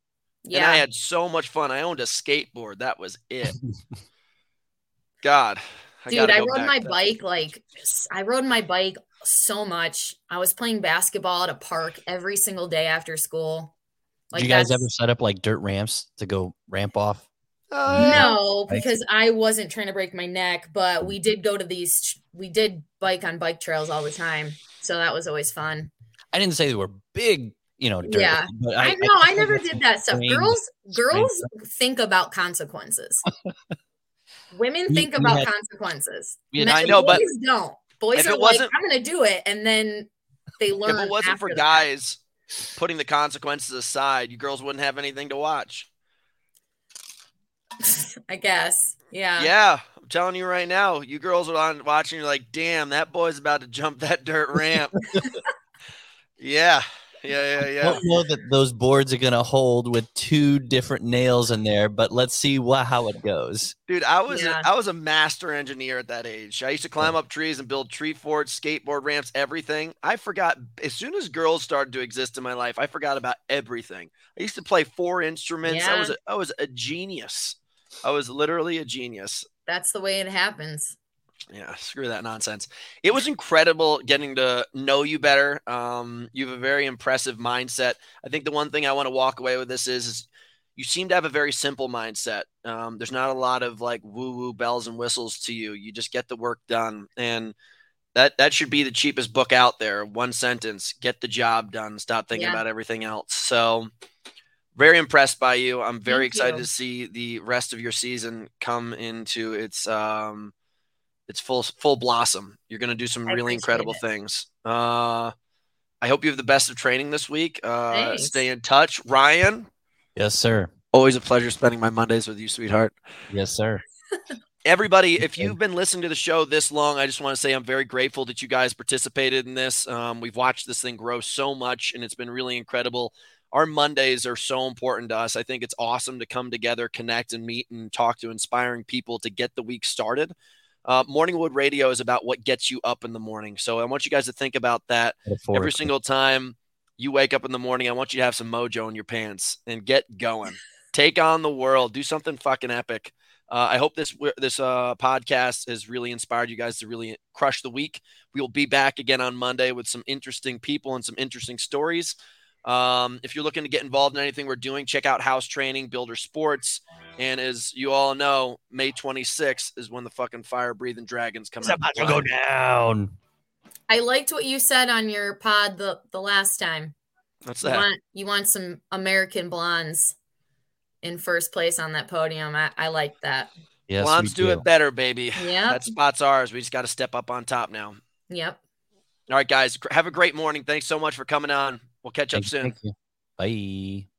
[SPEAKER 3] Yeah,
[SPEAKER 2] And I had so much fun. I owned a skateboard. That was it. God. I
[SPEAKER 3] dude, I rode my
[SPEAKER 2] that.
[SPEAKER 3] bike like I rode my bike so much. I was playing basketball at a park every single day after school. Like
[SPEAKER 1] Did you guys ever set up like dirt ramps to go ramp off?
[SPEAKER 2] Uh,
[SPEAKER 3] No, because I wasn't trying to break my neck, but we did go to these. We did bike on bike trails all the time, so that was always fun.
[SPEAKER 1] I didn't say they were big, you know, dirt,
[SPEAKER 3] Yeah.
[SPEAKER 1] but
[SPEAKER 3] I, know I,
[SPEAKER 1] think
[SPEAKER 3] never did that stuff.
[SPEAKER 1] strange-
[SPEAKER 3] Girls,
[SPEAKER 1] strange
[SPEAKER 3] girls think about consequences. Women
[SPEAKER 1] We-
[SPEAKER 3] think
[SPEAKER 1] we
[SPEAKER 3] about
[SPEAKER 1] had-
[SPEAKER 3] consequences.
[SPEAKER 1] we had-
[SPEAKER 3] Men-
[SPEAKER 2] I know,
[SPEAKER 3] boys
[SPEAKER 2] but
[SPEAKER 3] don't. Boys
[SPEAKER 2] if
[SPEAKER 3] are
[SPEAKER 2] it
[SPEAKER 3] like,
[SPEAKER 2] wasn't-
[SPEAKER 3] I'm going to do it, and then they learn.
[SPEAKER 2] if it wasn't for
[SPEAKER 3] fact.
[SPEAKER 2] guys putting the consequences aside, you girls wouldn't have anything to watch.
[SPEAKER 3] I guess. Yeah.
[SPEAKER 2] Yeah, I'm telling you right now, you girls are on watching. You're like, damn, that boy's about to jump that dirt ramp. yeah, yeah, yeah, yeah.
[SPEAKER 1] I
[SPEAKER 2] yeah.
[SPEAKER 1] don't know that those boards are gonna hold with two different nails in there, but let's see what how it goes.
[SPEAKER 2] Dude, I was
[SPEAKER 3] Yeah.
[SPEAKER 2] a, I was a master engineer at that age. I used to climb up trees and build tree forts, skateboard ramps, everything. I forgot as soon as girls started to exist in my life, I forgot about everything. I used to play four instruments. I was a, I was a genius. I was literally a genius.
[SPEAKER 3] That's the way it happens.
[SPEAKER 2] Yeah, screw that nonsense. It was incredible getting to know you better. Um, you have a very impressive mindset. I think the one thing I want to walk away with this is, is you seem to have a very simple mindset. Um, there's not a lot of like woo woo bells and whistles to you. You just get the work done, and that that should be the cheapest book out there. One sentence: get the job done. Stop thinking
[SPEAKER 3] Yeah.
[SPEAKER 2] about everything else. So. Very impressed by you. I'm very
[SPEAKER 3] Thank
[SPEAKER 2] excited
[SPEAKER 3] you.
[SPEAKER 2] to see the rest of your season come into its um, it's full full blossom. You're going to do some
[SPEAKER 3] I
[SPEAKER 2] really incredible
[SPEAKER 3] it.
[SPEAKER 2] things. Uh, I hope you have the best of training this week. Uh, stay in touch, Ryan.
[SPEAKER 1] Yes, sir.
[SPEAKER 2] Always a pleasure spending my Mondays with you, sweetheart.
[SPEAKER 1] Yes, sir.
[SPEAKER 2] Everybody, if you've been listening to the show this long, I just want to say I'm very grateful that you guys participated in this. Um, we've watched this thing grow so much, and it's been really incredible. Our Mondays are so important to us. I think it's awesome to come together, connect, and meet and talk to inspiring people to get the week started. Uh, Morningwood Radio is about what gets you up in the morning. So I want you guys to think about that every single time you wake up in the morning. I want you to have some mojo in your pants and get going. Take on the world. Do something fucking epic. Uh, I hope this this uh, podcast has really inspired you guys to really crush the week. We will be back again on Monday with some interesting people and some interesting stories. Um, if you're looking to get involved in anything we're doing, check out HAOS Training, BLDR Sports. And as you all know, May 26th is when the fucking fire breathing dragons come
[SPEAKER 1] it's out. about to go down.
[SPEAKER 3] I liked what you said on your pod the, the last time.
[SPEAKER 2] What's
[SPEAKER 3] You
[SPEAKER 2] that?
[SPEAKER 3] want, you want some American blondes in first place on that podium. I, I like that.
[SPEAKER 1] Yes,
[SPEAKER 2] Blondes
[SPEAKER 1] we
[SPEAKER 2] do it better, baby.
[SPEAKER 3] Yeah.
[SPEAKER 2] That spot's ours. We just got to step up on top now.
[SPEAKER 3] Yep.
[SPEAKER 2] All right, guys. Have a great morning. Thanks so much for coming on. We'll catch up
[SPEAKER 1] Thank you,
[SPEAKER 2] soon.
[SPEAKER 1] thank you. Bye.